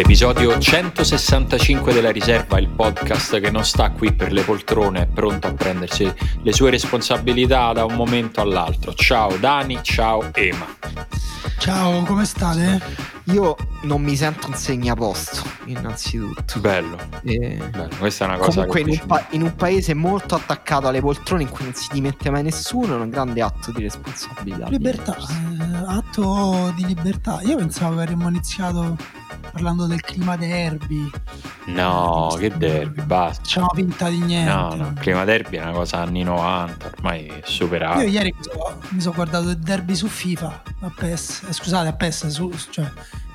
L'episodio 165 della riserva, il podcast che non sta qui per le poltrone, è pronto a prendersi le sue responsabilità da un momento all'altro. Ciao Dani, ciao Ema. Ciao, come state? Io non mi sento un segnaposto, innanzitutto. Bello. E... Bello. Questa è una cosa Comunque, che in un, pa- in un paese molto attaccato alle poltrone in cui non si dimette mai nessuno, è un grande atto di responsabilità. Libertà, eh, atto di libertà. Io pensavo che avremmo iniziato parlando del clima derby. No, che derby, basta. Facciamo finta di niente. No, no, il clima derby è una cosa anni 90, ormai è superato. Io ieri mi sono, mi sono guardato il derby su FIFA, a PES, eh, scusate, a PES, su, cioè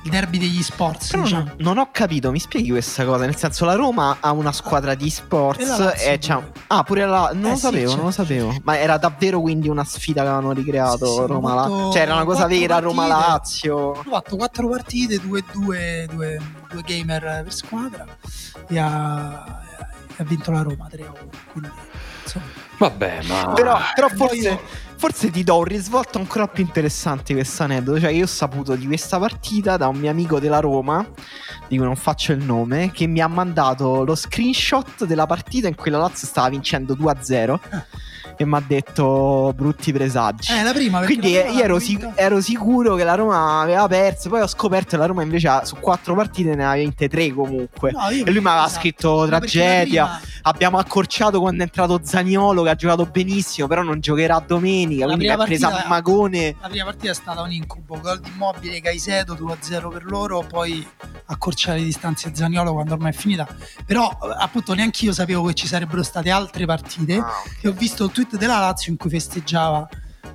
il derby degli sports. Però diciamo. non, non ho capito, mi spieghi questa cosa? Nel senso, la Roma ha una squadra di E sports la Lazio e c'ha... pure. Ah, pure la... Non Eh lo sì, sapevo, c'è. non lo sapevo. Ma era davvero quindi una sfida che avevano ricreato Sì, sì, Roma Lazio? Cioè, era una cosa vera, partite. Roma-Lazio. Ho fatto quattro partite, due, due, due, due gamer per squadra e ha, e ha vinto la Roma 3 a 1. Quindi, insomma, Vabbè, ma... Però, però Poi forse, io- forse ti do un risvolto ancora più interessante questo aneddoto. Cioè, io ho saputo di questa partita da un mio amico della Roma, di cui non faccio il nome, che mi ha mandato lo screenshot della partita in cui la Lazio stava vincendo 2-0 e mi ha detto brutti presagi. eh, la prima Quindi la Roma io ero, sic- ero sicuro che la Roma aveva perso, poi ho scoperto che la Roma invece ha- su quattro partite ne aveva vinte tre comunque. No, E lui mi aveva esatto. scritto tragedia. Abbiamo accorciato quando è entrato Zaniolo che ha giocato benissimo, però non giocherà domenica. La quindi ha preso a magone. La prima partita è stata un incubo, gol di Immobile, Caicedo 2-0 per loro, poi accorciare le distanze Zaniolo quando ormai è finita. Però appunto neanche io sapevo che ci sarebbero state altre partite Ah, e ho visto il tweet della Lazio in cui festeggiava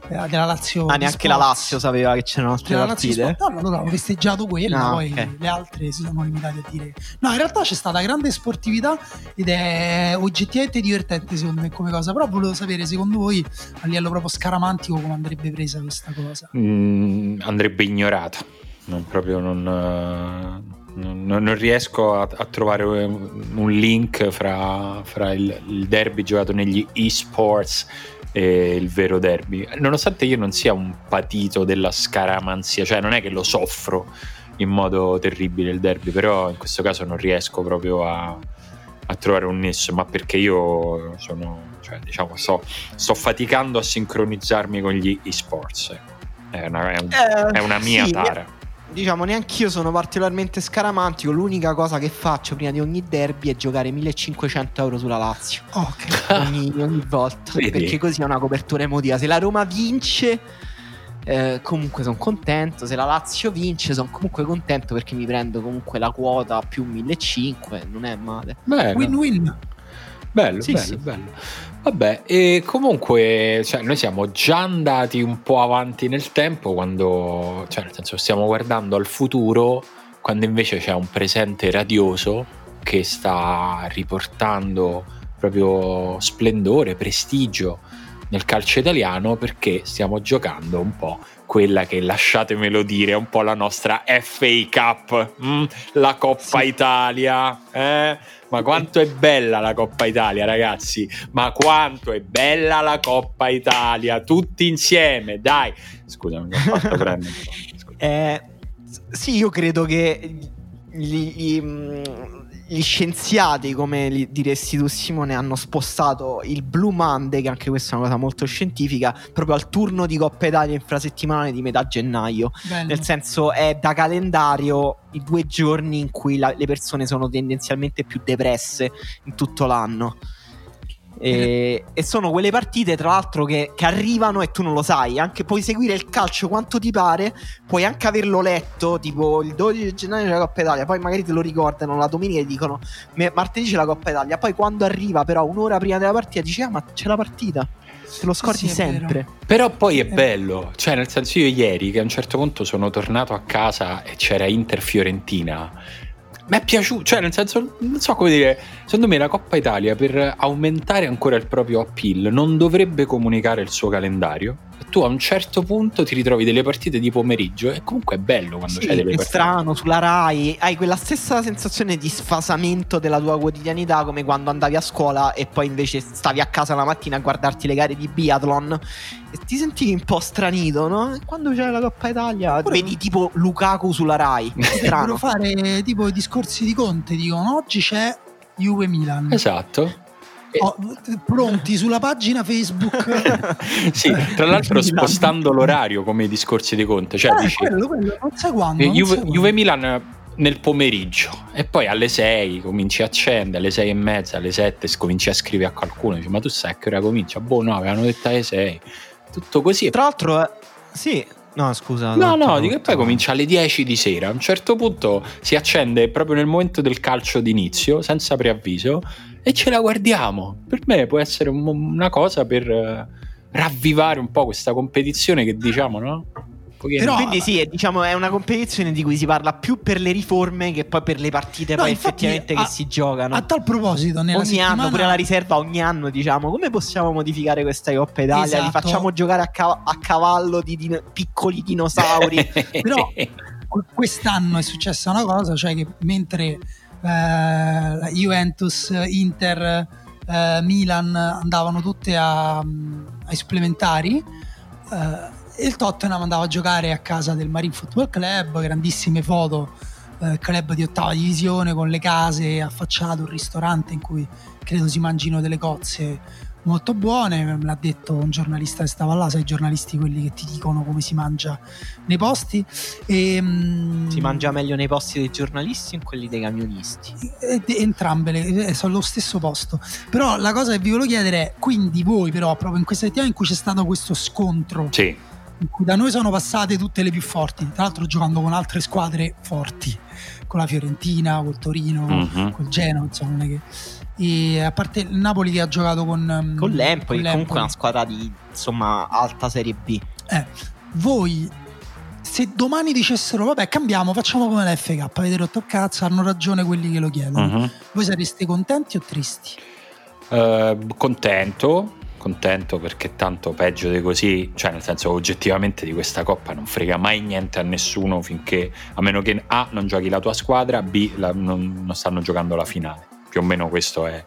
eh, della Lazio. Ah, neanche la. Lazio sapeva che c'erano altre Della Lazio partite. Sport- No, no, loro hanno festeggiato quella, Ah, poi ok. le altre si sono limitati a dire. No, in realtà c'è stata grande sportività ed è oggettivamente divertente secondo me come cosa. Però volevo sapere, secondo voi, a livello proprio scaramantico, come andrebbe presa questa cosa. Mm, andrebbe ignorata. Non proprio non, eh, non, non- riesco a, a trovare un, un link fra, fra il, il derby giocato negli esports e il vero derby. Nonostante io non sia un patito della scaramanzia, cioè non è che lo soffro in modo terribile il derby, però in questo caso non riesco proprio a, a trovare un nesso, ma perché io sono, cioè, diciamo, sto, sto faticando a sincronizzarmi con gli esports. ecco. È una, è un- Eh, è una mia sì, tara. Diciamo, neanche io sono particolarmente scaramantico. L'unica cosa che faccio prima di ogni derby è giocare 1500 euro sulla Lazio. Oh, ok. ogni, ogni volta. Vedi? Perché così è una copertura emotiva. Se la Roma vince, eh, comunque sono contento. Se la Lazio vince, sono comunque contento perché mi prendo comunque la quota più 1500. Non è male. Bello, Win-win. Bello, Sì, bello, sì. bello. Vabbè, e comunque cioè, noi siamo già andati un po' avanti nel tempo quando, cioè nel senso stiamo guardando al futuro quando invece c'è un presente radioso che sta riportando proprio splendore, prestigio nel calcio italiano perché stiamo giocando un po' quella che lasciatemelo dire è un po' la nostra FA Cup, mm, la Coppa Sì. Italia. Eh? Ma quanto è bella la Coppa Italia, ragazzi! Ma quanto è bella la Coppa Italia! Tutti insieme, dai! Scusami, mi ho fatto prendere. Eh, sì, io credo che gli, gli, mm, gli scienziati, come diresti tu, Simone, hanno spostato il Blue Monday, che anche questa è una cosa molto scientifica, proprio al turno di Coppa Italia infrasettimanale di metà gennaio. Bello. Nel senso, è da calendario i due giorni in cui la- le persone sono tendenzialmente più depresse in tutto l'anno. E, e sono quelle partite, tra l'altro, che, che arrivano e tu non lo sai. Anche puoi seguire il calcio quanto ti pare, puoi anche averlo letto, tipo il 12 gennaio c'è la Coppa Italia, poi magari te lo ricordano la domenica e dicono "Me- martedì c'è la Coppa Italia. Poi quando arriva, però, un'ora prima della partita, dici: Ah, ma c'è la partita. Te lo scordi Sì, sempre. Però poi è Eh. bello, cioè nel senso io ieri che a un certo punto sono tornato a casa e c'era Inter Fiorentina. Mi è piaciuto, cioè nel senso, non so come dire, secondo me la Coppa Italia per aumentare ancora il proprio appeal non dovrebbe comunicare il suo calendario tu a un certo punto ti ritrovi delle partite di pomeriggio e comunque è bello quando Sì, c'hai delle è partite. strano sulla Rai, hai quella stessa sensazione di sfasamento della tua quotidianità come quando andavi a scuola e poi invece stavi a casa la mattina a guardarti le gare di biathlon e ti sentivi un po' stranito, no? E quando c'è la Coppa Italia Pure- vedi tipo Lukaku sulla Rai, strano. fare tipo i discorsi di Conte, dicono oggi c'è Juve Milan. Esatto. E- Oh, pronti sulla pagina Facebook. sì, tra l'altro Milan. spostando l'orario come i discorsi di Conte, cioè Eh, dici quello, quello, non sai quando. Juve, quando. Juve Milan nel pomeriggio e poi alle 6 cominci a accendere, alle 6 e mezza, alle 7 cominci a scrivere a qualcuno, dici ma tu sai che ora comincia? Boh no, avevano detto alle 6. Tutto così. Tra l'altro, eh, sì, no scusa. No, no, di che poi comincia alle 10 di sera. A un certo punto si accende proprio nel momento del calcio d'inizio, senza preavviso, e ce la guardiamo. Per me può essere un- una cosa per eh, ravvivare un po' questa competizione che diciamo, no? Però- Quindi sì, è, diciamo, è una competizione di cui si parla più per le riforme che poi per le partite No, poi infatti, effettivamente a- che si giocano. A tal proposito, nella ogni settimana... anno, pure alla riserva, ogni anno diciamo come possiamo modificare questa Coppa Italia? Li Esatto. facciamo giocare a, ca- a cavallo di din- piccoli dinosauri. Però- que- quest'anno è successa una cosa, cioè che mentre eh, Juventus, Inter, eh, Milan andavano tutte a- ai supplementari, eh, il Tottenham andava a giocare a casa del Marine Football Club, grandissime foto, eh, club di ottava divisione con le case affacciate, un ristorante in cui credo si mangino delle cozze molto buone, me l'ha detto un giornalista che stava là, sai i giornalisti quelli che ti dicono come si mangia nei posti. E, mm, si mangia meglio nei posti dei giornalisti o in quelli dei camionisti? eh, entrambe le, eh, sono allo stesso posto. Però la cosa che vi volevo chiedere è: quindi voi, però, proprio in questa settimana in cui c'è stato questo scontro, sì, in cui da noi sono passate tutte le più forti, tra l'altro giocando con altre squadre forti, con la Fiorentina, col Torino, Mhm. col Genoa, insomma, non è che. E a parte il Napoli che ha giocato con, mm, Con l'Empoli, con comunque è una squadra di insomma alta serie B. Eh, voi se domani dicessero vabbè cambiamo, facciamo come la FK, avete rotto cazzo, hanno ragione quelli che lo chiedono. Mhm. Voi sareste contenti o tristi? Eh, contento, contento perché tanto peggio di così, cioè nel senso oggettivamente di questa coppa non frega mai niente a nessuno finché, a meno che A non giochi la tua squadra, B la- non, non stanno giocando la finale. Più o meno questo è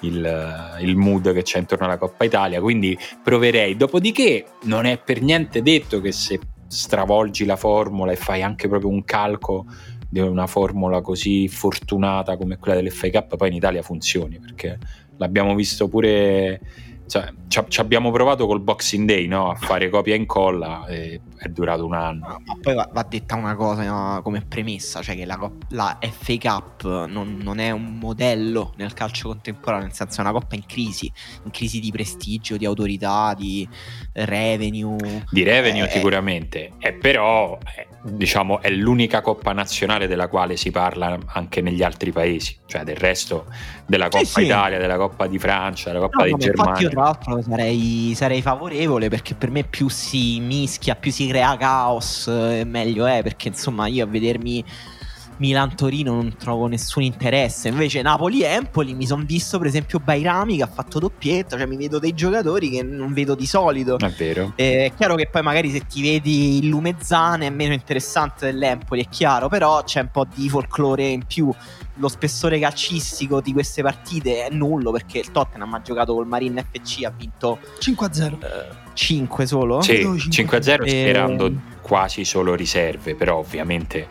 il, il mood che c'è intorno alla Coppa Italia, quindi proverei. Dopodiché non è per niente detto che se stravolgi la formula e fai anche proprio un calco di una formula così fortunata come quella dell'FA Cup poi in Italia funzioni perché l'abbiamo visto pure cioè, ci, ci abbiamo provato col Boxing Day no? a fare copia e incolla e è durato un anno Ma poi va, va detta una cosa no, come premessa, cioè che la, la FA Cup non, non è un modello nel calcio contemporaneo, nel senso è una coppa in crisi, in crisi di prestigio, di autorità, di revenue. di revenue Eh. sicuramente e però eh, diciamo è l'unica coppa nazionale della quale si parla anche negli altri paesi cioè del resto della Coppa sì. Italia della Coppa di Francia della Coppa no, di ma infatti Germania io tra l'altro sarei, sarei favorevole perché per me più si mischia, più si crea caos, eh, meglio è perché insomma io a vedermi Milan-Torino non trovo nessun interesse. Invece Napoli-Empoli mi sono visto per esempio Bairami che ha fatto doppietta, cioè mi vedo dei giocatori che non vedo di solito. è vero Eh, È chiaro che poi magari se ti vedi il Lumezzane è meno interessante dell'Empoli, è chiaro, però c'è un po' di folklore in più. Lo spessore calcistico di queste partite è nullo perché il Tottenham ha giocato col Marine FC, ha vinto 5-0. 5 solo. Sì, Vedo 5-0 Eh, sperando quasi solo riserve, però ovviamente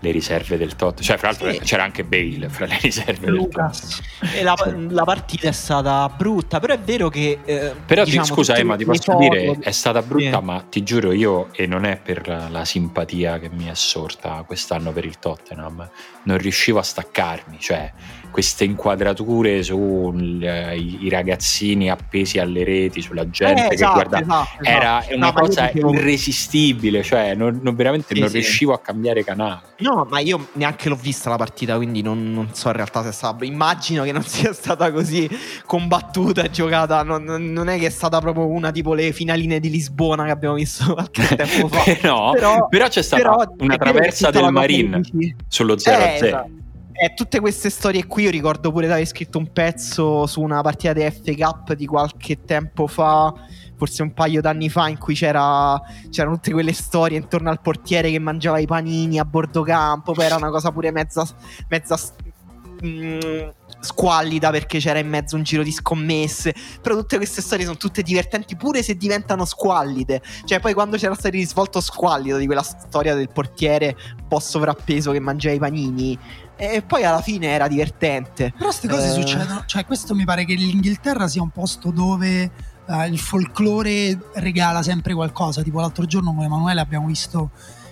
le riserve del Tot, cioè fra l'altro Sì. c'era anche Bale fra le riserve del. Lucas. E la, la partita è stata brutta, però è vero che... eh, Però ti- diciamo, scusa Emma, ti posso foto- dire, è stata brutta, Sì. ma ti giuro io, e non è per la simpatia che mi è sorta quest'anno per il Tottenham, non riuscivo a staccarmi, cioè queste inquadrature sui ragazzini appesi alle reti, sulla gente Eh, che esatto, guarda... esatto, Era esatto. una No, cosa dicevo- irresistibile, cioè non, non- veramente Sì, non sì. riuscivo a cambiare canale. No, ma io neanche l'ho vista la partita, quindi non, non so in realtà se è stata. Immagino che non sia stata così combattuta e giocata. Non, non- è che è stata proprio una tipo le finaline di Lisbona che abbiamo visto qualche tempo fa. no, Però- però, c'è stata Però una traversa del dici- sullo 0 Eh, esatto. Eh, tutte queste storie qui, io ricordo pure di aver scritto un pezzo su una partita di FA Cup di qualche tempo fa, forse un paio d'anni fa, in cui c'era, c'erano tutte quelle storie intorno al portiere che mangiava i panini a bordo campo, poi era una cosa pure mezza, mezza mh, squallida perché c'era in mezzo un giro di scommesse. Però tutte queste storie sono tutte divertenti, pure se diventano squallide. Cioè, poi quando c'era stato il risvolto squallido di quella storia del portiere un po' sovrappeso che mangiava i panini. E poi alla fine era divertente. Però queste cose Eh. succedono. Cioè, questo mi pare che l'Inghilterra sia un posto dove eh, il folklore regala sempre qualcosa. Tipo l'altro giorno con Emanuele abbiamo visto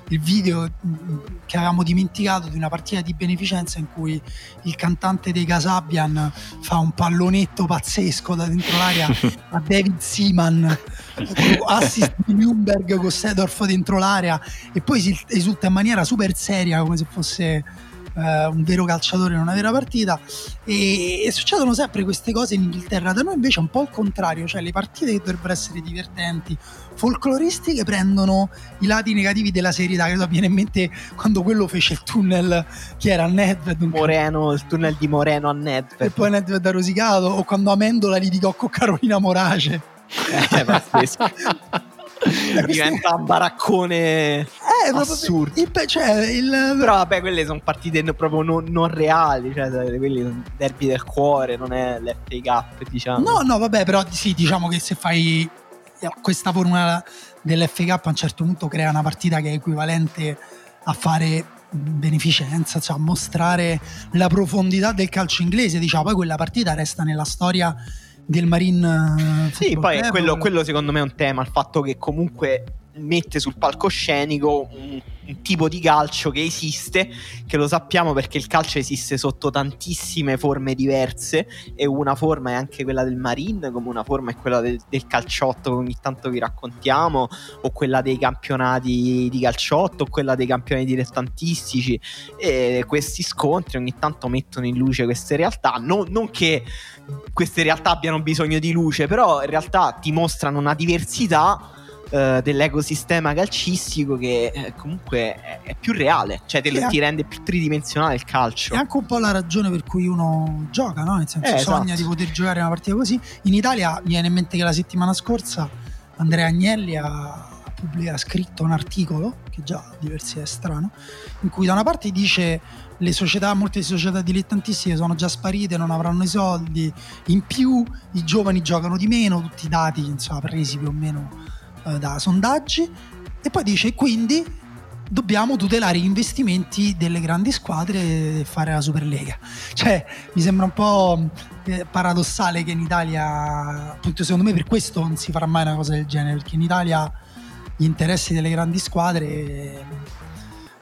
il video mh, che avevamo dimenticato di una partita di beneficenza in cui il cantante dei Casabian fa un pallonetto pazzesco da dentro l'aria a David Seaman assist di Nürnberg con Sedorf dentro l'area e poi si esulta in maniera super seria come se fosse eh, un vero calciatore in una vera partita e, e succedono sempre queste cose in Inghilterra da noi invece è un po' il contrario cioè le partite che dovrebbero essere divertenti folcloristiche prendono i lati negativi della serietà che so, viene in mente quando quello fece il tunnel che era a Nedved Moreno, il tunnel di Moreno a e Nedved. poi Nedved ha rosicato o quando Amendola litigò con Carolina Morace Eh, pazzesco. Diventa un baraccone eh, assurdo. il, cioè, il, Però vabbè, quelle sono partite proprio non, non reali, cioè quelli sono derby del cuore, non è l'FA Cup, diciamo. No, no, vabbè, però sì, diciamo che se fai questa formula dell'FA Cup a un certo punto crea una partita che è equivalente a fare beneficenza, cioè a mostrare la profondità del calcio inglese, diciamo, poi quella partita resta nella storia del Marine eh, Sì, poi Club. quello, quello secondo me è un tema, il fatto che comunque mette sul palcoscenico un, un tipo di calcio che esiste, che lo sappiamo perché il calcio esiste sotto tantissime forme diverse e una forma è anche quella del marine, come una forma è quella del, del calciotto che ogni tanto vi raccontiamo, o quella dei campionati di calciotto, o quella dei campioni dilettantistici. E questi scontri ogni tanto mettono in luce queste realtà, non, non che queste realtà abbiano bisogno di luce, però in realtà ti mostrano una diversità eh, dell'ecosistema calcistico che eh, comunque è, è più reale, cioè te, Sì, ti rende più tridimensionale il calcio. È anche un po' la ragione per cui uno gioca, no? Nel senso, Eh, sogna esatto. di poter giocare una partita così. In Italia mi viene in mente che la settimana scorsa Andrea Agnelli ha, pubblicato- ha scritto un articolo, che già diversi è strano, in cui da una parte dice le società, molte società dilettantistiche sono già sparite, non avranno i soldi, in più i giovani giocano di meno, tutti i dati insomma, presi più o meno eh, da sondaggi, e poi dice quindi dobbiamo tutelare gli investimenti delle grandi squadre e fare la Superlega. Cioè, mi sembra un po' eh, paradossale che in Italia, appunto, secondo me per questo non si farà mai una cosa del genere, perché in Italia gli interessi delle grandi squadre eh,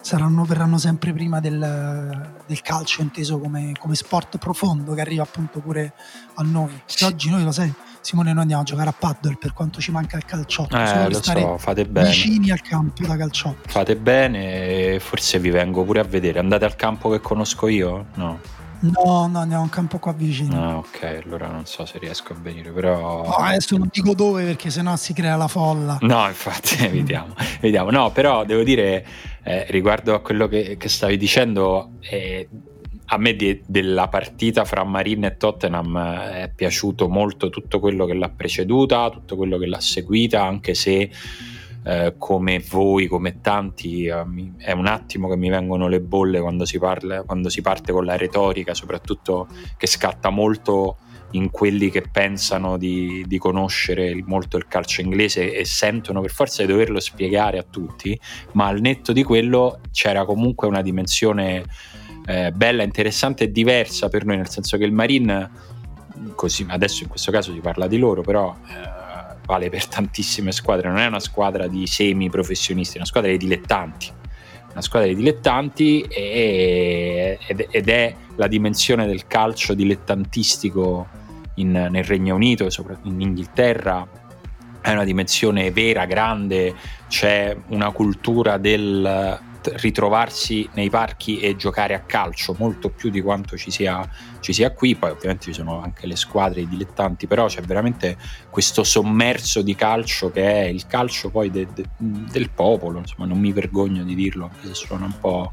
saranno, verranno sempre prima del, del calcio inteso come, come sport profondo che arriva appunto pure a noi. Oggi noi lo sai, Simone, noi andiamo a giocare a paddle per quanto ci manca il calciotto, Eh, lo stare so, fate bene. vicini al campo da calciotto. Fate bene, forse vi vengo pure a vedere. Andate al campo che conosco io? No. No, no, andiamo a un campo qua vicino. Ah, ok, allora non so se riesco a venire, però. No, adesso non dico dove perché sennò si crea la folla. No, infatti, evitiamo, evitiamo. No, però devo dire, eh, riguardo a quello che, che stavi dicendo, eh, a me di- della partita fra Marine e Tottenham eh, è piaciuto molto tutto quello che l'ha preceduta, tutto quello che l'ha seguita, anche se eh, come voi, come tanti, eh, è un attimo che mi vengono le bolle quando si, parla, quando si parte con la retorica, soprattutto che scatta molto in quelli che pensano di, di conoscere molto il calcio inglese e sentono per forza di doverlo spiegare a tutti, ma al netto di quello c'era comunque una dimensione eh, bella, interessante e diversa per noi, nel senso che il Marine, così adesso in questo caso si parla di loro, però eh, vale per tantissime squadre, non è una squadra di semi professionisti, è una squadra di dilettanti. Una squadra di dilettanti e- ed, ed è la dimensione del calcio dilettantistico in- nel Regno Unito, soprattutto in Inghilterra, è una dimensione vera, grande, c'è una cultura del ritrovarsi nei parchi e giocare a calcio molto più di quanto ci sia, ci sia qui. Poi ovviamente ci sono anche le squadre i dilettanti però c'è veramente questo sommerso di calcio che è il calcio poi de- de- del popolo insomma non mi vergogno di dirlo anche se suona un po'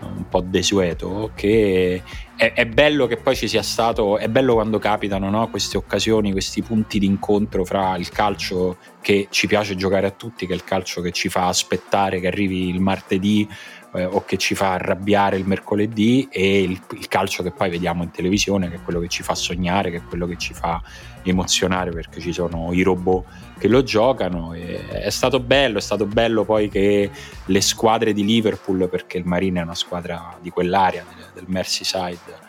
un po' desueto che è, è, bello che poi ci sia stato è bello quando capitano no? queste occasioni questi punti di incontro fra il calcio che ci piace giocare a tutti che è il calcio che ci fa aspettare che arrivi il martedì eh, o che ci fa arrabbiare il mercoledì e il, il, calcio che poi vediamo in televisione che è quello che ci fa sognare che è quello che ci fa emozionare perché ci sono i robot che lo giocano è stato bello, è stato bello poi che le squadre di Liverpool perché il Marine è una squadra di quell'area del Merseyside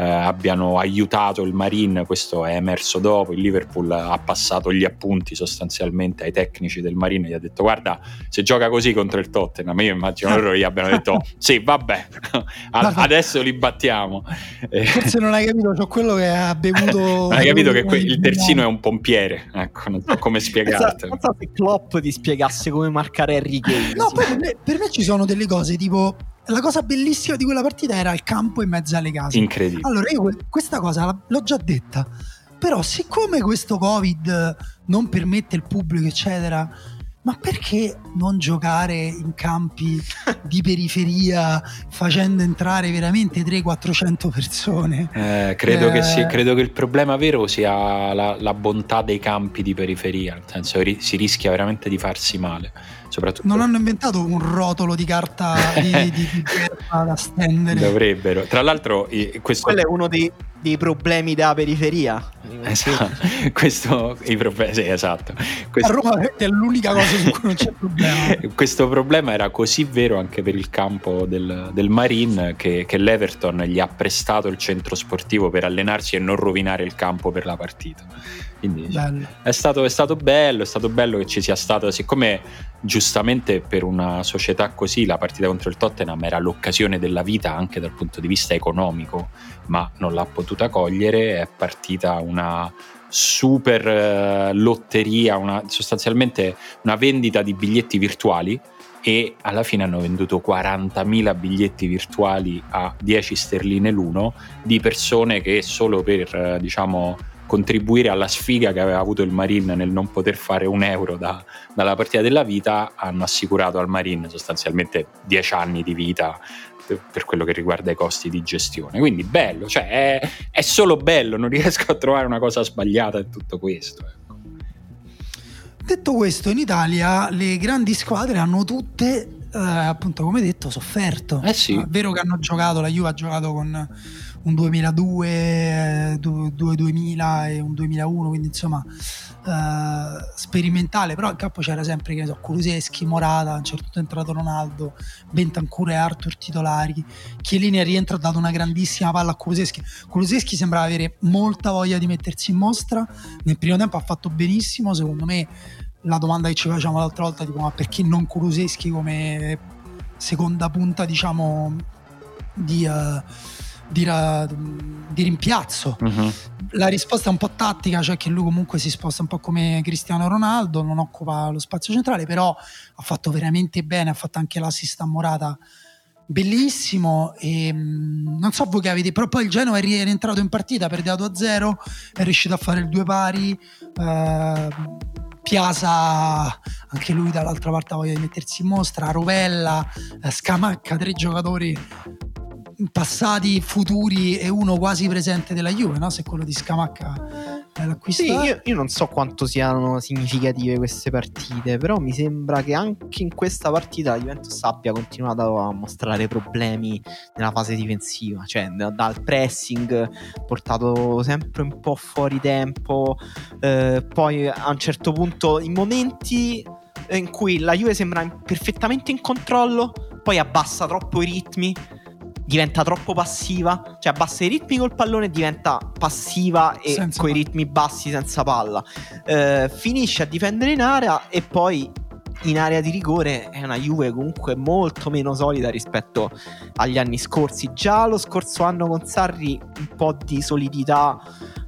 eh, abbiano aiutato il Marine, questo è emerso dopo, il Liverpool ha passato gli appunti sostanzialmente ai tecnici del Marine, gli ha detto guarda se gioca così contro il Tottenham, io immagino loro gli abbiano detto sì vabbè, adesso li battiamo. Forse non hai capito, c'ho quello che ha bevuto... non hai capito che que- il terzino è un pompiere, ecco, non so come spiegarti. Non so se Klopp ti spiegasse come marcare Harry Kane. No, poi per me, per me ci sono delle cose tipo la cosa bellissima di quella partita era il campo in mezzo alle case. Incredibile. Allora, io questa cosa l'ho già detta, però siccome questo Covid non permette il pubblico, eccetera, ma perché non giocare in campi di periferia facendo entrare veramente 300-400 persone? Eh, credo, eh... Che sì, credo, Che il problema vero sia la, la, bontà dei campi di periferia, nel senso ri- si rischia veramente di farsi male. Soprattutto... Non hanno inventato un rotolo di carta di, di, di da stendere. Dovrebbero. Tra l'altro, questo... quello è uno dei, dei problemi della periferia. Esatto. questo, i problemi, sì, esatto. Questo... A Roma è l'unica cosa su cui non c'è problema. questo problema era così vero anche per il campo del, del Marine che, che l'Everton gli ha prestato il centro sportivo per allenarsi e non rovinare il campo per la partita. Quindi è stato, è stato, bello, è stato bello che ci sia stato, siccome giustamente per una società così la partita contro il Tottenham era l'occasione della vita anche dal punto di vista economico, ma non l'ha potuta cogliere, è partita una super uh, lotteria, una, sostanzialmente una vendita di biglietti virtuali e alla fine hanno venduto 40.000 biglietti virtuali a 10 sterline l'uno di persone che solo per uh, diciamo contribuire alla sfiga che aveva avuto il Marine nel non poter fare un euro da, dalla partita della vita, hanno assicurato al Marine sostanzialmente 10 anni di vita per quello che riguarda i costi di gestione. Quindi bello, cioè è, è solo bello, non riesco a trovare una cosa sbagliata in tutto questo. Ecco. Detto questo, in Italia le grandi squadre hanno tutte, eh, appunto come detto, sofferto. Eh sì. È vero che hanno giocato, la Juve ha giocato con un 2002, 2000 e un 2001, quindi insomma eh, sperimentale, però in campo c'era sempre che ne so, Kuluseschi, Morata, a un certo punto è entrato Ronaldo, Bentancur e Arthur titolari, Chiellini rientra ha dato una grandissima palla a Kuluseschi, Kuluseschi sembrava avere molta voglia di mettersi in mostra, nel primo tempo ha fatto benissimo, secondo me la domanda che ci facciamo l'altra volta tipo ma perché non Kuluseschi come seconda punta diciamo di... Uh, di, di rimpiazzo. Uh-huh. La risposta è un po' tattica, cioè che lui comunque si sposta un po' come Cristiano Ronaldo, non occupa lo spazio centrale, però ha fatto veramente bene, ha fatto anche l'assist a Morata bellissimo e mm, non so voi che avete però poi il Genoa è rientrato in partita perdeva 2-0 è riuscito a fare il due pari eh, Piasa anche lui dall'altra parte ha voglia di mettersi in mostra Rovella eh, Scamacca tre giocatori passati, futuri e uno quasi presente della Juve, no? se quello di Scamacca è l'acquisto. Sì, io, io, non so quanto siano significative queste partite, però mi sembra che anche in questa partita la Juventus abbia continuato a mostrare problemi nella fase difensiva, cioè dal pressing portato sempre un po' fuori tempo, eh, poi a un certo punto in momenti in cui la Juve sembra perfettamente in controllo, poi abbassa troppo i ritmi diventa troppo passiva, cioè abbassa i ritmi col pallone e diventa passiva e con i ritmi bassi senza palla. Eh, finisce a difendere in area e poi in area di rigore è una Juve comunque molto meno solida rispetto agli anni scorsi. Già lo scorso anno con Sarri un po' di solidità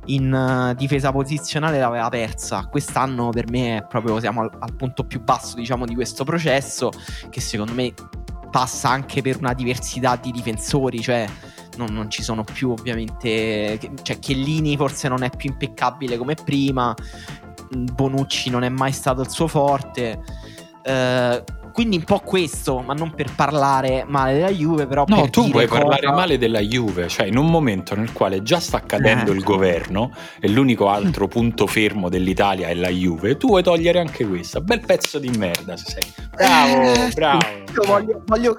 in uh, difesa posizionale l'aveva persa. Quest'anno per me è proprio siamo al, al punto più basso, diciamo, di questo processo che secondo me passa anche per una diversità di difensori, cioè non, non, ci sono più ovviamente, cioè Chiellini forse non è più impeccabile come prima, Bonucci non è mai stato il suo forte. Eh, quindi un po' questo, ma non per parlare male della Juve, però No, per tu dire vuoi cosa- parlare male della Juve, cioè in un momento nel quale già sta cadendo Eh. il governo e l'unico altro punto fermo dell'Italia è la Juve, tu vuoi togliere anche questa. Bel pezzo di merda se sei. Bravo, Eh, bravo. Io voglio, voglio-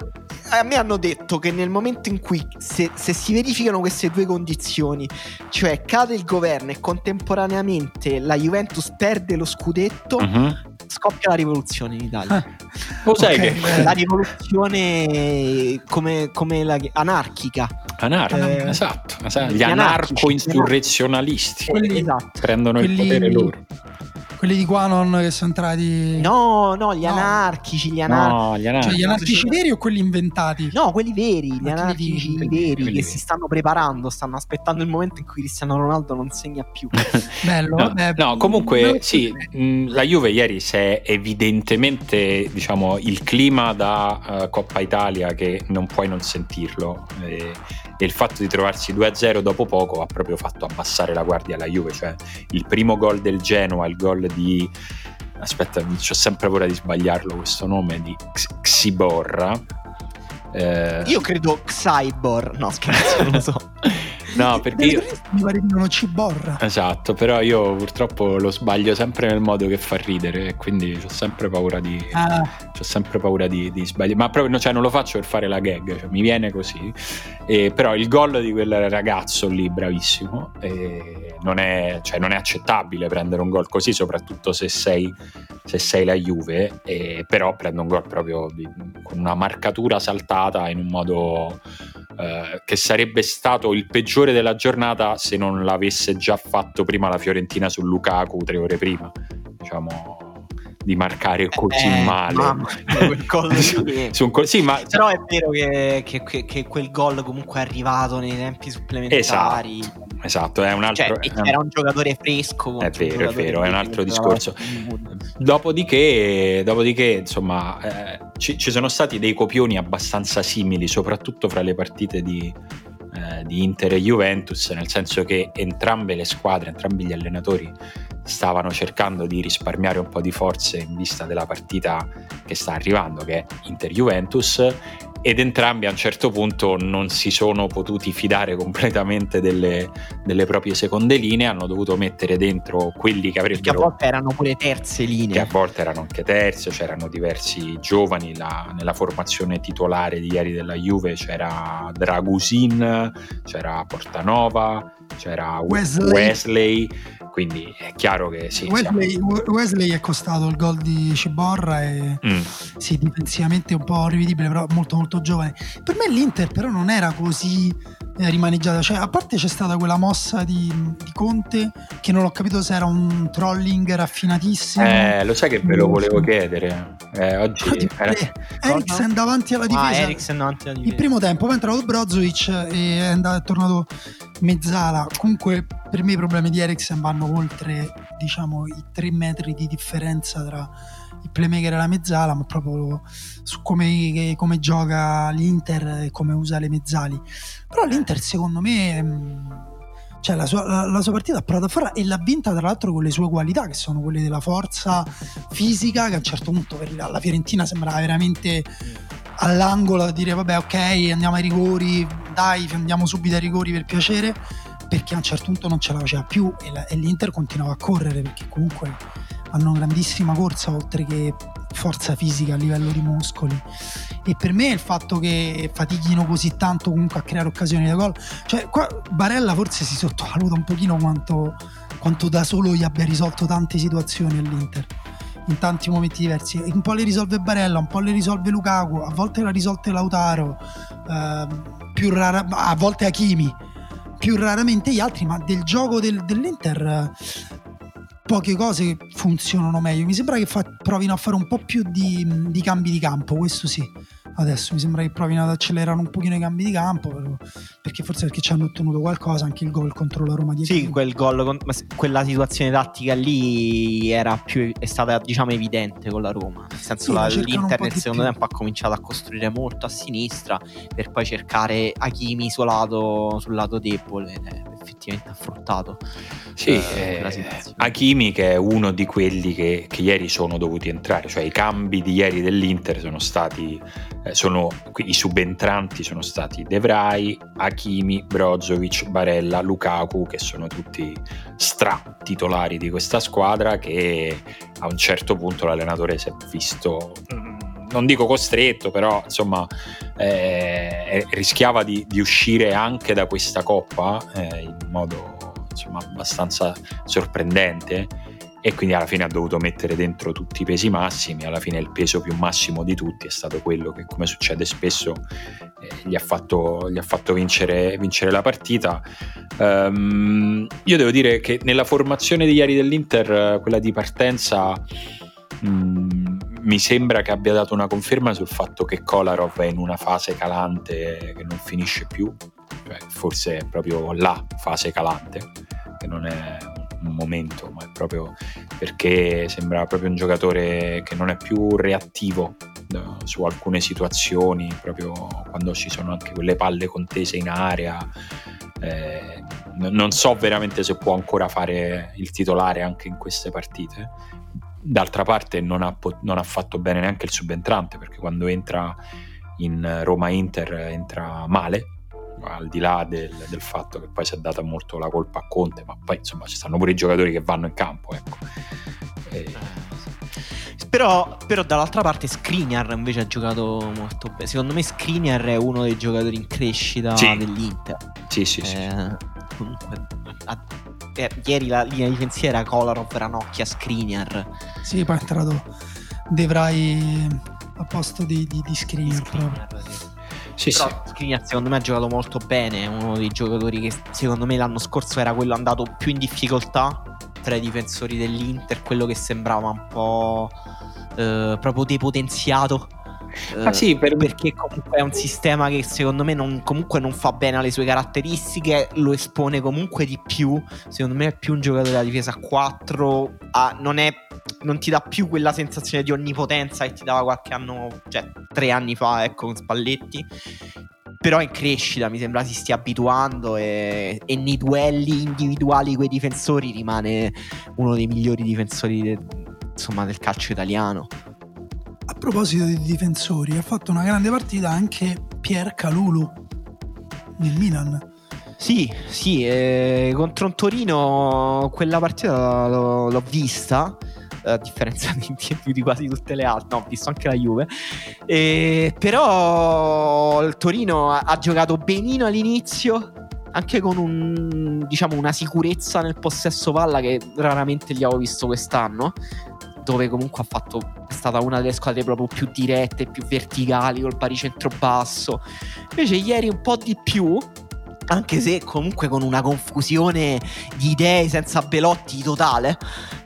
A me hanno detto che nel momento in cui se, se si verificano queste due condizioni, cioè cade il governo e contemporaneamente la Juventus perde lo scudetto, Mhm. Scoppia la rivoluzione in Italia. Ah, Lo sai Ok, che. La rivoluzione come, come la, anarchica. Anarco, Eh, esatto, esatto. Gli anarchici, anarco-insurrezionalisti Esatto. prendono il Quelli- potere loro. quelli di Quanon che sono entrati. No, no, gli No. anarchici, gli anarchici. No, gli anarchi. Cioè, gli anarchici veri o quelli inventati? No, quelli veri, gli quelli anarchici di- veri quelli che veri. si stanno preparando, stanno aspettando il momento in cui Cristiano Ronaldo non segna più. Bello, No, vabbè. no, comunque sì, mh, la Juve ieri si è evidentemente, diciamo, il clima da eh, Coppa Italia che non puoi non sentirlo e, e il fatto di trovarsi 2-0 dopo poco ha proprio fatto abbassare la guardia alla Juve, cioè il primo gol del Genoa, il gol di aspetta, ho sempre paura di sbagliarlo questo nome di Xiborra. Eh, Io credo Xybor, no scherzo, non lo so. no, perché io, mi pare di uno ciborra. Esatto, però io purtroppo lo sbaglio sempre nel modo che fa ridere e quindi ho sempre paura di, Ah, ho sempre paura di, di sbagliare, ma proprio cioè, non lo faccio per fare la gag, cioè, mi viene così. E, però il gol di quel ragazzo lì, bravissimo, non, è, cioè, non è accettabile prendere un gol così, soprattutto se sei, se sei la Juve, e, però prende un gol proprio di- con una marcatura saltata in un modo eh, che sarebbe stato il peggiore della giornata se non l'avesse già fatto prima la Fiorentina su Lukaku tre ore prima. Diciamo di marcare così Eh, male. mamma lì. Su un col- sì, ma Però è vero che, che- che- che quel gol comunque è arrivato nei tempi supplementari. esatto, è un altro Cioè, è e un- giocatore fresco. È vero, è vero, è un che altro discorso. Dopodiché, dopodiché, insomma, eh, ci, ci sono stati dei copioni abbastanza simili, soprattutto fra le partite di, eh, di Inter e Juventus, nel senso che entrambe le squadre, entrambi gli allenatori stavano cercando di risparmiare un po' di forze in vista della partita che sta arrivando, che è Inter-Juventus, ed entrambi a un certo punto non si sono potuti fidare completamente delle, delle proprie seconde linee, hanno dovuto mettere dentro quelli che Perché a avrebbero volte erano pure terze che a linee. volte erano anche terze, c'erano diversi giovani, la- nella formazione titolare di ieri della Juve c'era Dragusin, c'era Portanova, c'era Wesley. Wesley, quindi è chiaro che sì, Wesley, Wesley è costato il gol di Ciborra e siamo- Mm. sì, difensivamente un po' rivedibile, però molto molto giovane. Per me l'Inter però non era così rimaneggiata, cioè a parte c'è stata quella mossa di, di Conte che non ho capito se era un trolling raffinatissimo. Eh, lo sai che ve lo volevo chiedere? Eh, oggi Infatti, era- eh, Eriksen davanti alla Ah, difesa. Eriksen davanti alla Il difesa. primo tempo, poi è entrato Brozovic e è, andato, è tornato Mezzala. Comunque, per me i problemi di Eriksen vanno oltre diciamo, i tre metri di differenza tra il playmaker e la mezzala, ma proprio su come, come gioca l'Inter e come usa le mezzali. Però l'Inter, secondo me. mh, Cioè la, sua, la- la sua partita ha provato a farla e l'ha vinta tra l'altro con le sue qualità che sono quelle della forza fisica che a un certo punto per la Fiorentina sembrava veramente all'angolo a dire vabbè ok andiamo ai rigori dai andiamo subito ai rigori per piacere perché a un certo punto non ce la faceva più e, la- e l'Inter continuava a correre perché comunque hanno grandissima corsa oltre che forza fisica a livello di muscoli e per me il fatto che fatichino così tanto comunque a creare occasioni da gol cioè qua Barella forse si sottovaluta un pochino quanto, quanto da solo gli abbia risolto tante situazioni all'Inter in tanti momenti diversi. Un po' le risolve Barella, un po' le risolve Lukaku, a volte la risolve Lautaro, ehm, più rara, a volte Hakimi, più raramente gli altri, ma del gioco del- dell'Inter eh, poche cose funzionano meglio. Mi sembra che fa- provino a fare un po' più di, di cambi di campo, questo sì. Adesso mi sembra che provino ad accelerare un pochino i cambi di campo, però- perché forse perché ci hanno ottenuto qualcosa, anche il gol contro la Roma di Sì, quel gol, con- quella situazione tattica lì era più, è stata diciamo evidente con la Roma. Nel senso Sì, la- l'Inter po' nel secondo più. tempo ha cominciato a costruire molto a sinistra per poi cercare Hakimi isolato sul lato debole. eh, per effettivamente affrontato. Sì, eh, Hakimi che è uno di quelli che, che, ieri sono dovuti entrare, cioè i cambi di ieri dell'Inter sono stati, eh, sono, i subentranti sono stati De Vrij, Brozovic, Barella, Lukaku che sono tutti stra titolari di questa squadra che a un certo punto l'allenatore si è visto non dico costretto, però insomma eh, rischiava di, di, uscire anche da questa coppa eh, in modo insomma, abbastanza sorprendente e quindi alla fine ha dovuto mettere dentro tutti i pesi massimi, alla fine il peso più massimo di tutti è stato quello che come succede spesso eh, gli, ha fatto, gli ha fatto, vincere, vincere la partita. Um, io devo dire che nella formazione di ieri dell'Inter, quella di partenza, um, mi sembra che abbia dato una conferma sul fatto che Kolarov è in una fase calante che non finisce più, cioè, forse è proprio la fase calante, che non è un momento, ma è proprio perché sembra proprio un giocatore che non è più reattivo uh, su alcune situazioni, proprio quando ci sono anche quelle palle contese in area. Eh, non so veramente se può ancora fare il titolare anche in queste partite D'altra parte non ha, non ha, fatto bene neanche il subentrante perché quando entra in Roma-Inter entra male, al di là del, del, fatto che poi si è data molto la colpa a Conte, ma poi insomma ci stanno pure i giocatori che vanno in campo. Ecco. E... Però, però, dall'altra parte Skriniar invece ha giocato molto bene. Secondo me Skriniar è uno dei giocatori in crescita sì. dell'Inter. Sì, sì, sì. Eh, comunque ha eh, ieri la linea difensiva era Kolarov, Ranocchia, Skriniar. Sì, poi è entrato De Vrij a posto di, di, di Skriniar, Skriniar proprio. Sì, Però sì. Skriniar secondo me ha giocato molto bene, uno dei giocatori che secondo me l'anno scorso era quello andato più in difficoltà tra i difensori dell'Inter, quello che sembrava un po' eh, proprio depotenziato Ah, sì, per... Perché comunque è un sistema che secondo me non, comunque non fa bene alle sue caratteristiche, lo espone comunque di più. Secondo me è più un giocatore da difesa a 4, a, non, è, non, ti dà più quella sensazione di onnipotenza che ti dava qualche anno, cioè tre anni fa, ecco, con Spalletti. Però è in crescita, mi sembra si stia abituando e, e nei duelli individuali con i difensori rimane uno dei migliori difensori de, insomma, del calcio italiano. A proposito di difensori, ha fatto una grande partita anche Pier Calulu nel Milan. Sì, sì, eh, contro un Torino quella partita l'ho, l'ho vista a differenza di, di, quasi tutte le altre, no, ho visto anche la Juve. E, però il Torino ha, ha, giocato benino all'inizio, anche con un, diciamo, una sicurezza nel possesso palla che raramente gli avevo visto quest'anno dove comunque ha fatto stata una delle squadre proprio più dirette, più verticali col baricentro basso. Invece ieri un po' di più anche se comunque con una confusione di idee senza Belotti totale.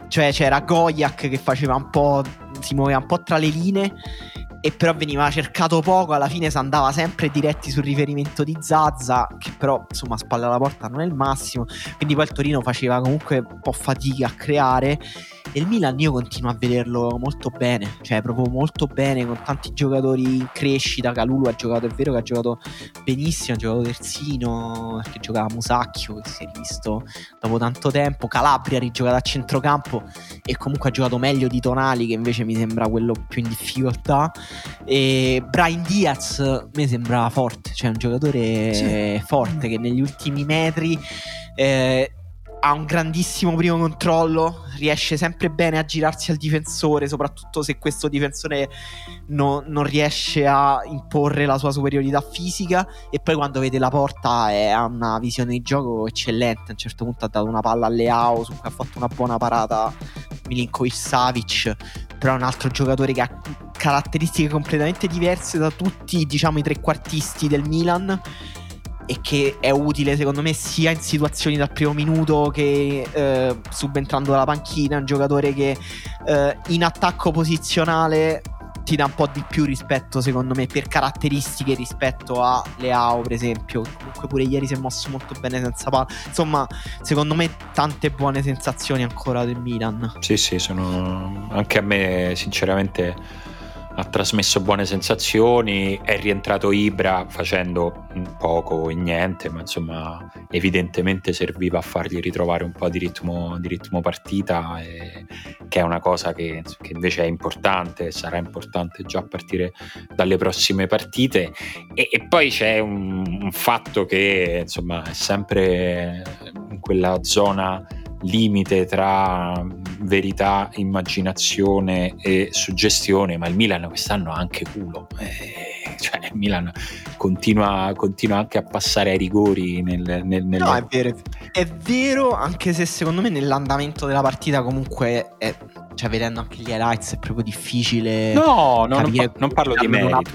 Cioè c'era Goyak che faceva un po'. si muoveva un po' tra le linee e però veniva cercato poco, alla fine si andava sempre diretti sul riferimento di Zazza, che però insomma a spalla alla porta non è il massimo, quindi poi il Torino faceva comunque un po' fatica a creare e il Milan io continuo a vederlo molto bene, cioè proprio molto bene con tanti giocatori in crescita, Calulu ha giocato, è vero che ha giocato benissimo, ha giocato terzino, perché giocava Musacchio che si è rivisto dopo tanto tempo, Calabria ha rigiocato a centrocampo e comunque ha giocato meglio di Tonali che invece mi sembra quello più in difficoltà. E Brian Diaz mi sembra forte, cioè un giocatore sì. forte che negli ultimi metri eh, ha un grandissimo primo controllo, riesce sempre bene a girarsi al difensore, soprattutto se questo difensore no, non riesce a imporre la sua superiorità fisica. E poi quando vede la porta è, ha una visione di gioco eccellente, a un certo punto ha dato una palla a Leao su cui ha fatto una buona parata Milinkovic Savic, però è un altro giocatore che ha caratteristiche completamente diverse da tutti diciamo i trequartisti del Milan e che è utile secondo me sia in situazioni dal primo minuto che eh, subentrando dalla panchina, un giocatore che eh, in attacco posizionale ti dà un po' di più rispetto secondo me per caratteristiche rispetto a Leao per esempio. Comunque pure ieri si è mosso molto bene senza palla. Insomma secondo me tante buone sensazioni ancora del Milan. Sì sì sono anche a me sinceramente ha trasmesso buone sensazioni, è rientrato Ibra facendo poco e niente, ma insomma evidentemente serviva a fargli ritrovare un po' di ritmo, di ritmo partita, e, che è una cosa che, che, invece è importante, sarà importante già a partire dalle prossime partite. E, e poi c'è un, un fatto che insomma è sempre in quella zona limite tra verità, immaginazione e suggestione, ma il Milan quest'anno ha anche culo. Eh, cioè, il Milan continua, continua, anche a passare ai rigori. Nel, nel, nel... No, è vero, è vero, anche se secondo me nell'andamento della partita comunque è cioè vedendo anche gli highlights è proprio difficile. No, no non, pa- non, parlo di merito.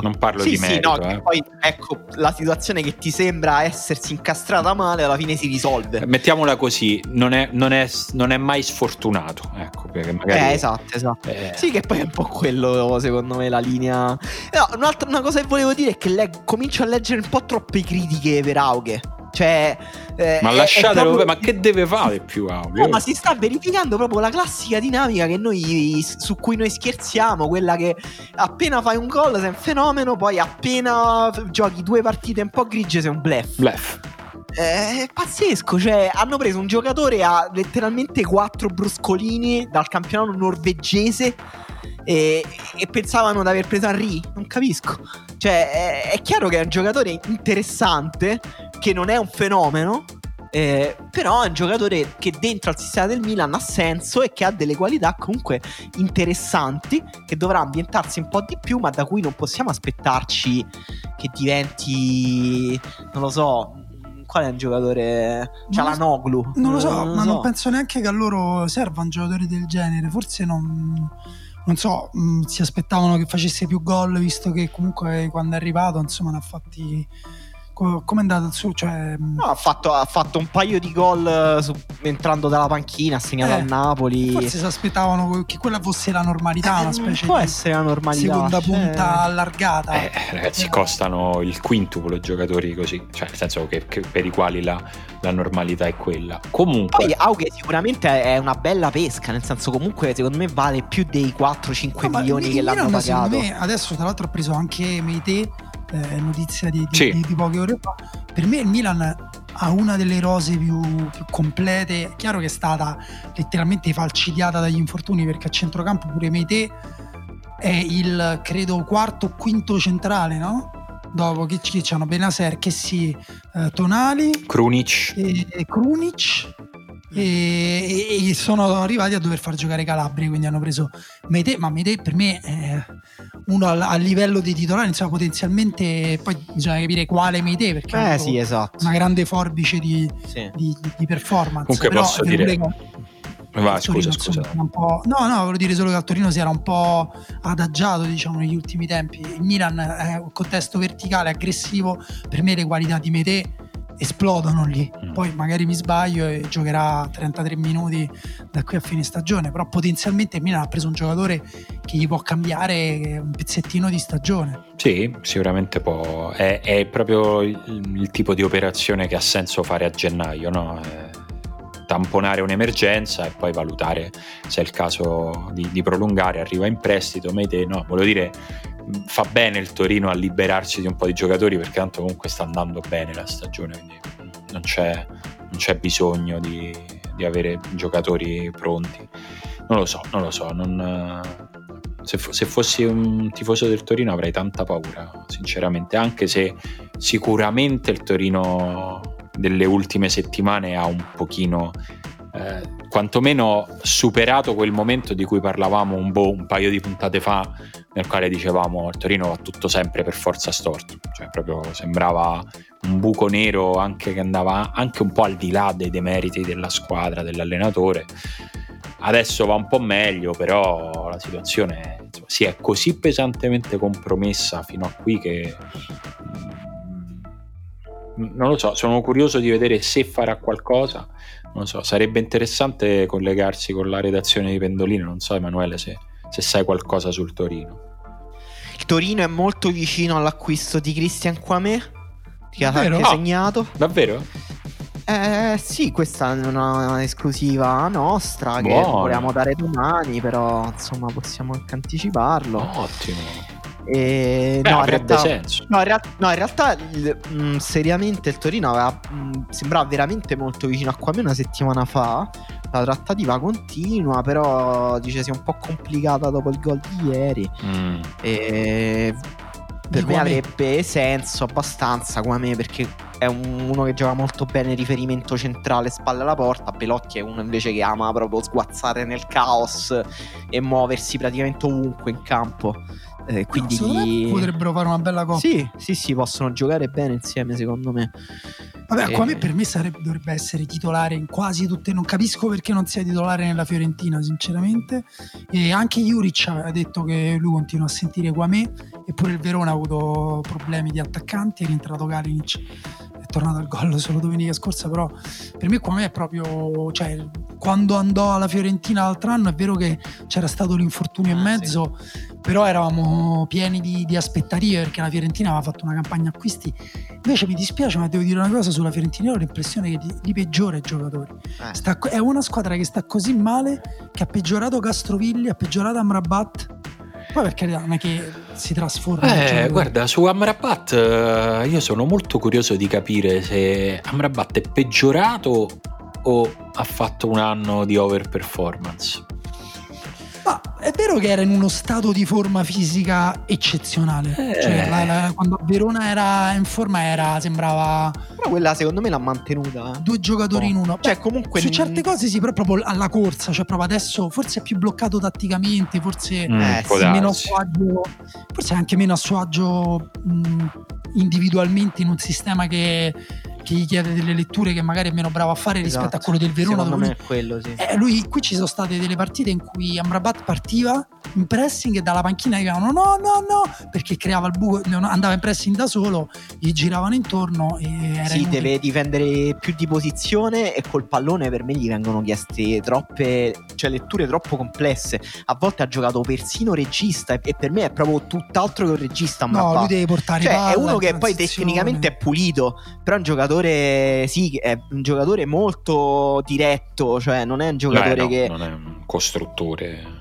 Non parlo sì, di sì, merito. No, eh. poi ecco la situazione che ti sembra essersi incastrata male alla fine si risolve. Mettiamola così, non è, non è, non è mai sfortunato. Ecco, perché magari... Eh, esatto, esatto. Eh. Sì, che poi è un po' quello, secondo me, la linea. No, un'altra una cosa che volevo dire è che leg- comincio a leggere un po' troppe critiche per Aughe. Cioè, eh, ma lasciatelo, proprio... ma che deve fare più audio? No, ma si sta verificando proprio la classica dinamica che noi, su cui noi scherziamo, quella che appena fai un gol sei un fenomeno, poi appena giochi due partite un po' grigie sei un blef. Blef. Eh, è pazzesco, cioè hanno preso un giocatore a letteralmente quattro bruscolini dal campionato norvegese e, e pensavano di aver preso Henry. Non capisco. Cioè, è, è, chiaro che è un giocatore interessante, che non è un fenomeno. Eh, però è un giocatore che dentro al sistema del Milan ha senso e che ha delle qualità comunque interessanti che dovrà ambientarsi un po' di più ma da cui non possiamo aspettarci che diventi non lo so qual è un giocatore c'ha la Noglu non lo so non ma so. non penso neanche che a loro serva un giocatore del genere forse non non so, mh, mm, si aspettavano che facesse più gol, visto che comunque quando è arrivato, insomma, ne ha fatti come è andato su? Cioè... No, ha, fatto, ha, fatto, un paio di gol eh, su, entrando dalla panchina, ha segnato eh, a Napoli. Forse si aspettavano che quella fosse la normalità, eh, una specie può essere la normalità. Seconda punta allargata. Eh, ragazzi, eh. costano il quintuplo giocatori così, cioè nel senso che, che per i quali la, la, normalità è quella. Comunque... Poi Aughe sicuramente è una bella pesca, nel senso comunque secondo me vale più dei 4-5 no, milioni che l'hanno pagato. Me, adesso tra l'altro ha preso anche Meite eh, notizia di, di, sì. di, di, poche ore fa. Per me il Milan ha una delle rose più, più, complete. Chiaro che è stata letteralmente falcidiata dagli infortuni perché a centrocampo pure Meite è il credo quarto o quinto centrale, no? Dopo che, che c'hanno Benaser, che sì, eh, Tonali, Krunic. E, e Krunic e, e, sono arrivati a dover far giocare Calabria quindi hanno preso Mete ma Mete per me è uno a, a livello di titolare insomma potenzialmente poi bisogna capire quale Mete perché eh, sì, esatto. una grande forbice di, sì. di, di, di performance comunque Però posso dire che... Va, scusa, scusa. no, no, volevo dire solo che al Torino si era un po' adagiato, diciamo, negli ultimi tempi. Il Milan è un contesto verticale, aggressivo. Per me le qualità di Mete esplodono lì. Mm. Poi magari mi sbaglio e giocherà 33 minuti da qui a fine stagione, però potenzialmente il Milan ha preso un giocatore che gli può cambiare un pezzettino di stagione. Sì, sicuramente può. È, è proprio il, il, tipo di operazione che ha senso fare a gennaio, no? È tamponare un'emergenza e poi valutare se è il caso di, di prolungare, arriva in prestito, Mete, no, voglio dire fa bene il Torino a liberarsi di un po' di giocatori perché tanto comunque sta andando bene la stagione, quindi non c'è, non c'è bisogno di, di, avere giocatori pronti. Non lo so, non lo so, non, se, se, fossi un tifoso del Torino avrei tanta paura, sinceramente, anche se sicuramente il Torino delle ultime settimane ha un pochino eh, quantomeno superato quel momento di cui parlavamo un, bo- un paio di puntate fa, nel quale dicevamo il Torino va tutto sempre per forza storto, cioè proprio sembrava un buco nero anche che andava anche un po' al di là dei demeriti della squadra, dell'allenatore. Adesso va un po' meglio, però la situazione insomma, si è così pesantemente compromessa fino a qui che mm, non lo so, sono curioso di vedere se farà qualcosa non so, sarebbe interessante collegarsi con la redazione di Pendolino, non so Emanuele se, se sai qualcosa sul Torino. Il Torino è molto vicino all'acquisto di Christian Quamé, che ha anche ah, segnato. Davvero? Eh sì, questa è una esclusiva nostra che Buono. volevamo dare domani, però insomma possiamo anche anticiparlo. Ottimo. E, Beh, no, in avrebbe realtà, senso. no, in rea- no, in realtà il- mh, seriamente il Torino aveva, mh, sembrava veramente molto vicino a qua me una settimana fa. La trattativa continua, però dice sia un po' complicata dopo il gol di ieri. Mm. E per me avrebbe senso abbastanza come me perché è un- uno che gioca molto bene il riferimento centrale spalle alla porta Belotti è uno invece che ama proprio sguazzare nel caos e muoversi praticamente ovunque in campo Eh, quindi No, me potrebbero fare una bella coppia. sì sì sì possono giocare bene insieme secondo me Vabbè, qua Eh. me per me sarebbe- dovrebbe essere titolare in quasi tutte. Non capisco perché non sia titolare nella Fiorentina, sinceramente. E anche Juric aveva detto che lui continua a sentire Guamè. Eppure il Verona ha avuto problemi di attaccanti. È rientrato Kalinic, è tornato al gol solo domenica scorsa. Però per me Guamè è proprio. Cioè, quando andò alla Fiorentina l'altro anno, è vero che c'era stato l'infortunio in Ah, mezzo. Però eravamo pieni di, di aspettative perché la Fiorentina aveva fatto una campagna acquisti Invece mi dispiace, ma devo dire una cosa sulla Fiorentina. Io ho l'impressione che di, li peggiora i giocatori. Eh. Sta- è una squadra che sta così male che ha peggiorato Castrovilli, ha peggiorato Amrabat. Poi per carità non è che si trasforma. in Eh, guarda, su Amrabat eh, io sono molto curioso di capire se Amrabat è peggiorato o ha fatto un anno di overperformance. Ma è vero che era in uno stato di forma fisica eccezionale. Eh. Cioè, la- la- quando a Verona era in forma era, sembrava però quella secondo me l'ha mantenuta eh. due giocatori in uno. cioè comunque su certe cose sì, però proprio alla corsa, cioè proprio adesso forse è più bloccato tatticamente, forse Mm, Eh, meno a suo agio, forse anche meno a suo agio mh, individualmente in un sistema che, che gli chiede delle letture che magari è meno bravo a fare rispetto Esatto. a quello del Verona. secondo me lui- è quello sì eh, lui, qui ci sono state delle partite in cui Amrabat partiva in pressing e dalla panchina dicevano no, no, no, perché creava il buco, andava in pressing da solo, gli giravano intorno e era Sì, inutile. deve difendere più di posizione e col pallone per me gli vengono chieste troppe, cioè letture troppo complesse. A volte ha giocato persino regista e, per me è proprio tutt'altro che un regista. No, lui deve portare Cioè, palla, è uno che poi tecnicamente è pulito, però è un giocatore, sì, è un giocatore molto diretto, cioè non è un giocatore Beh, no, che... non è un costruttore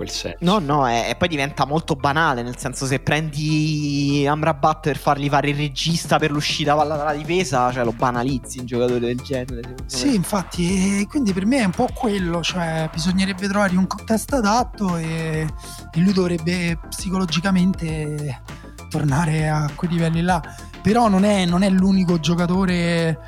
quel senso. No, no, è- e poi diventa molto banale, nel senso se prendi Amrabat per fargli fare il regista per l'uscita palla dalla difesa, cioè lo banalizzi un giocatore del genere. secondo Sì, me. infatti, e quindi per me è un po' quello, cioè bisognerebbe trovare un contesto adatto e, e lui dovrebbe psicologicamente tornare a quei livelli là. Però non è, non è l'unico giocatore.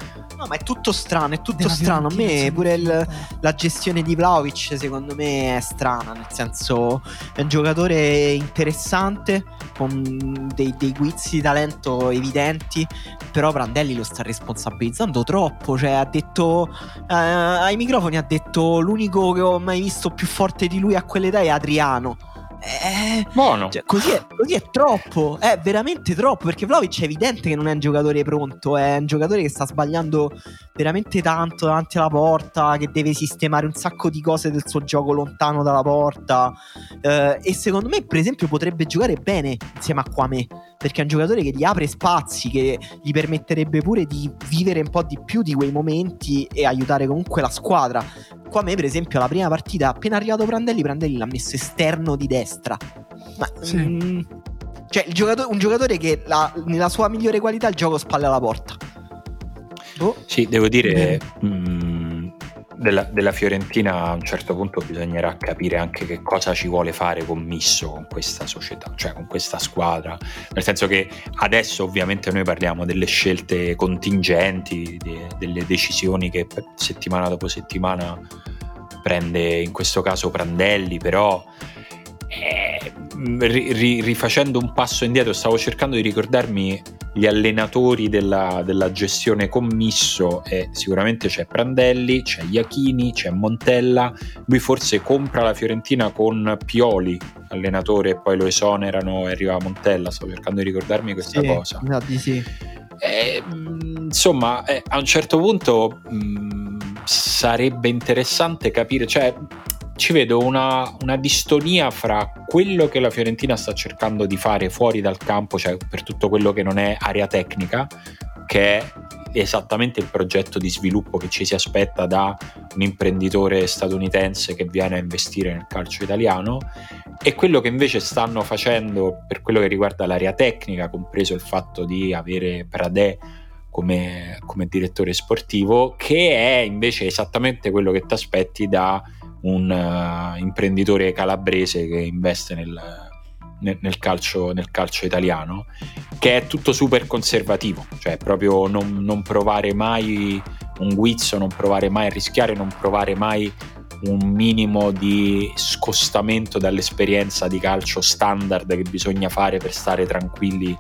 No, ma è tutto strano, è tutto strano. A me pure il- la gestione di Vlaovic secondo me è strana, nel senso è un giocatore interessante con dei, dei guizzi di talento evidenti, però Brandelli lo sta responsabilizzando troppo, cioè ha detto eh, ai microfoni ha detto l'unico che ho mai visto più forte di lui a quell'età è Adriano. Eh, Buono. cioè, così, è, così è troppo, è veramente troppo. Perché Vlaovic è evidente che non è un giocatore pronto, è un giocatore che sta sbagliando veramente tanto davanti alla porta, che deve sistemare un sacco di cose del suo gioco lontano dalla porta. Eh, e secondo me, per esempio, potrebbe giocare bene insieme a Kwame. Perché è un giocatore che gli apre spazi, che gli permetterebbe pure di vivere un po' di più di quei momenti e aiutare comunque la squadra. Kwame, per esempio, la prima partita, appena arrivato Brandelli, Brandelli l'ha messo esterno di destra. Ma Sì. mm, cioè, il giocatore- un giocatore che la- nella sua migliore qualità il gioco spalle alla porta. Boh. Sì, devo dire, Bene. mh, della, della Fiorentina a un certo punto bisognerà capire anche che cosa ci vuole fare commisso con questa società, cioè con questa squadra. Nel senso che adesso ovviamente noi parliamo delle scelte contingenti, de- delle decisioni che settimana dopo settimana prende in questo caso Prandelli, però eh, ri- ri- rifacendo un passo indietro stavo cercando di ricordarmi gli allenatori della, della gestione commisso e sicuramente c'è Prandelli, c'è Iachini, c'è Montella, lui forse compra la Fiorentina con Pioli, allenatore, e poi lo esonerano e arriva Montella, sto cercando di ricordarmi questa Sì, cosa. di sì. Eh, mh, insomma, eh, a un certo punto mh, sarebbe interessante capire, cioè ci vedo una, una distonia fra quello che la Fiorentina sta cercando di fare fuori dal campo, cioè per tutto quello che non è area tecnica, che è esattamente il progetto di sviluppo che ci si aspetta da un imprenditore statunitense che viene a investire nel calcio italiano e quello che invece stanno facendo per quello che riguarda l'area tecnica, compreso il fatto di avere Pradè come, come direttore sportivo, che è invece esattamente quello che ti aspetti da un uh, imprenditore calabrese che investe nel, nel, nel, calcio, nel, calcio, italiano, che è tutto super conservativo, cioè proprio non, non, provare mai un guizzo, non provare mai a rischiare, non provare mai un minimo di scostamento dall'esperienza di calcio standard che bisogna fare per stare tranquilli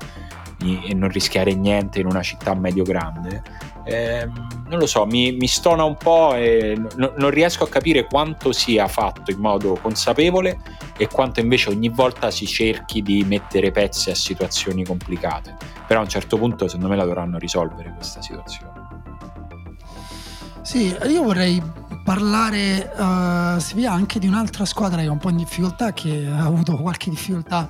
e non rischiare niente in una città medio-grande. Eh, non lo so, mi, mi stona un po' e no, non riesco a capire quanto sia fatto in modo consapevole e quanto invece ogni volta si cerchi di mettere pezzi a situazioni complicate. Però a un certo punto secondo me la dovranno risolvere questa situazione. Sì, io vorrei parlare uh, anche di un'altra squadra che è un po' in difficoltà, che ha avuto qualche difficoltà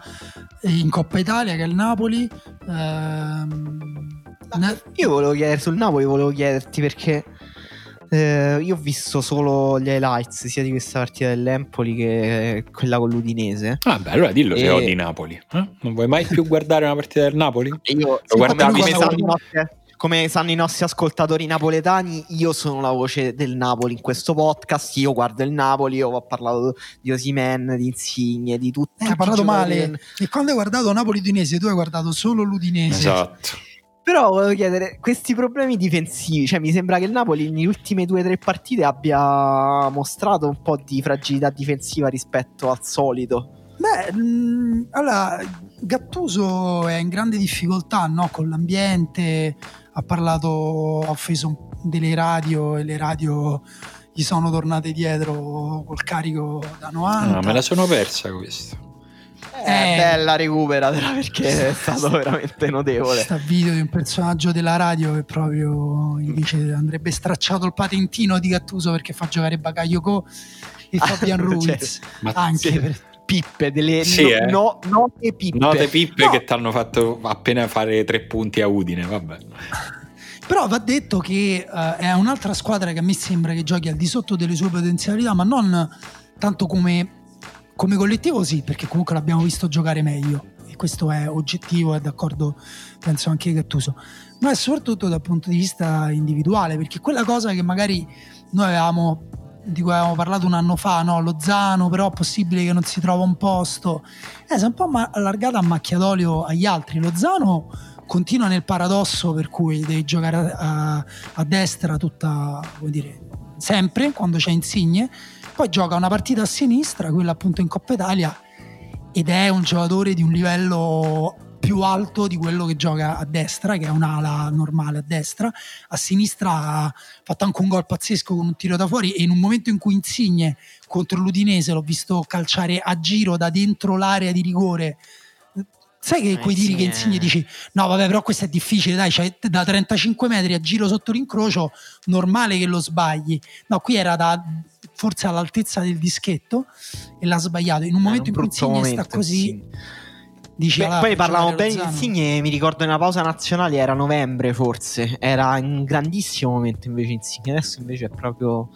in Coppa Italia, che è il Napoli. Uh, io volevo chiedere sul Napoli, volevo chiederti perché eh, io ho visto solo gli highlights sia di questa partita dell'Empoli che quella con l'Udinese. Ah, beh, allora dillo e... che odi Napoli. Eh? Non vuoi mai più guardare una partita del Napoli? Io lo guardavi come, sanno, come sanno i nostri ascoltatori napoletani, io sono la voce del Napoli in questo podcast. Io guardo il Napoli, io ho parlato di Osimen, di Insigne, di tutti. Eh, hai parlato male. E quando hai guardato Napoli-Udinese, tu hai guardato solo l'Udinese. Esatto. Però volevo chiedere, questi problemi difensivi, cioè mi sembra che il Napoli nelle ultime due o tre partite abbia mostrato un po' di fragilità difensiva rispetto al solito. Beh, mh, mm, allora, Gattuso è in grande difficoltà no? con l'ambiente, ha parlato, ha offeso delle radio e le radio gli sono tornate dietro col carico da 90. No, me la sono persa questa. Eh, bella, recuperatela perché è stato veramente notevole. Sta video di un personaggio della radio che proprio gli dice andrebbe stracciato il patentino di Gattuso perché fa giocare Bakayoko e ah, Fabian Ruiz. Cioè, anche sì. per pippe, delle sì, no, eh. no, note pippe. Note pippe no. che ti hanno fatto appena fare tre punti a Udine, vabbè. Però va detto che uh, è un'altra squadra che a me sembra che giochi al di sotto delle sue potenzialità, ma non tanto come come collettivo sì, perché comunque l'abbiamo visto giocare meglio e questo è oggettivo, è d'accordo, penso anche Gattuso, ma è soprattutto dal punto di vista individuale, perché quella cosa che magari noi avevamo di cui avevamo parlato un anno fa, no? Lozano, però è possibile che non si trova un posto. Eh, si è un po' allargata a macchia d'olio agli altri. Lozano continua nel paradosso per cui devi giocare a, a destra tutta, vuol dire, sempre quando c'è Insigne poi gioca una partita a sinistra, quella appunto in Coppa Italia, ed è un giocatore di un livello più alto di quello che gioca a destra, che è un'ala normale a destra. A sinistra ha fatto anche un gol pazzesco con un tiro da fuori e in un momento in cui Insigne contro l'Udinese l'ho visto calciare a giro da dentro l'area di rigore. Sai che eh, quei tiri che Insigne dici no vabbè però questo è difficile dai cioè, da 35 metri a giro sotto l'incrocio normale che lo sbagli no qui era da forse all'altezza del dischetto e l'ha sbagliato. In un eh, momento in cui Insigne sta così... Dice, Beh, poi parlavamo bene di Insigne, mi ricordo nella pausa nazionale era novembre forse, era un grandissimo momento invece Insigne, adesso invece è proprio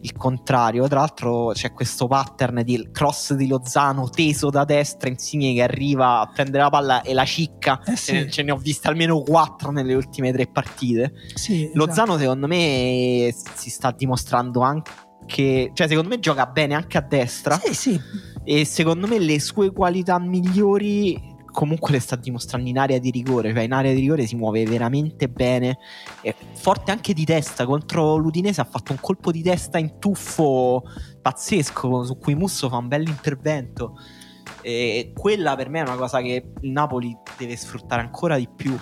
il contrario. Tra l'altro c'è questo pattern di cross di Lozano teso da destra, Insigne che arriva a prendere la palla e la cicca. Eh sì. ce, ce, ne ho viste almeno quattro nelle ultime tre partite. Sì, Lozano esatto. secondo me si sta dimostrando anche che, cioè, secondo me gioca bene anche a destra. Sì, sì. E secondo me le sue qualità migliori comunque le sta dimostrando in area di rigore, cioè in area di rigore si muove veramente bene, è forte anche di testa, contro l'Udinese ha fatto un colpo di testa in tuffo pazzesco su cui Musso fa un bel intervento. E quella per me è una cosa che il Napoli deve sfruttare ancora di più.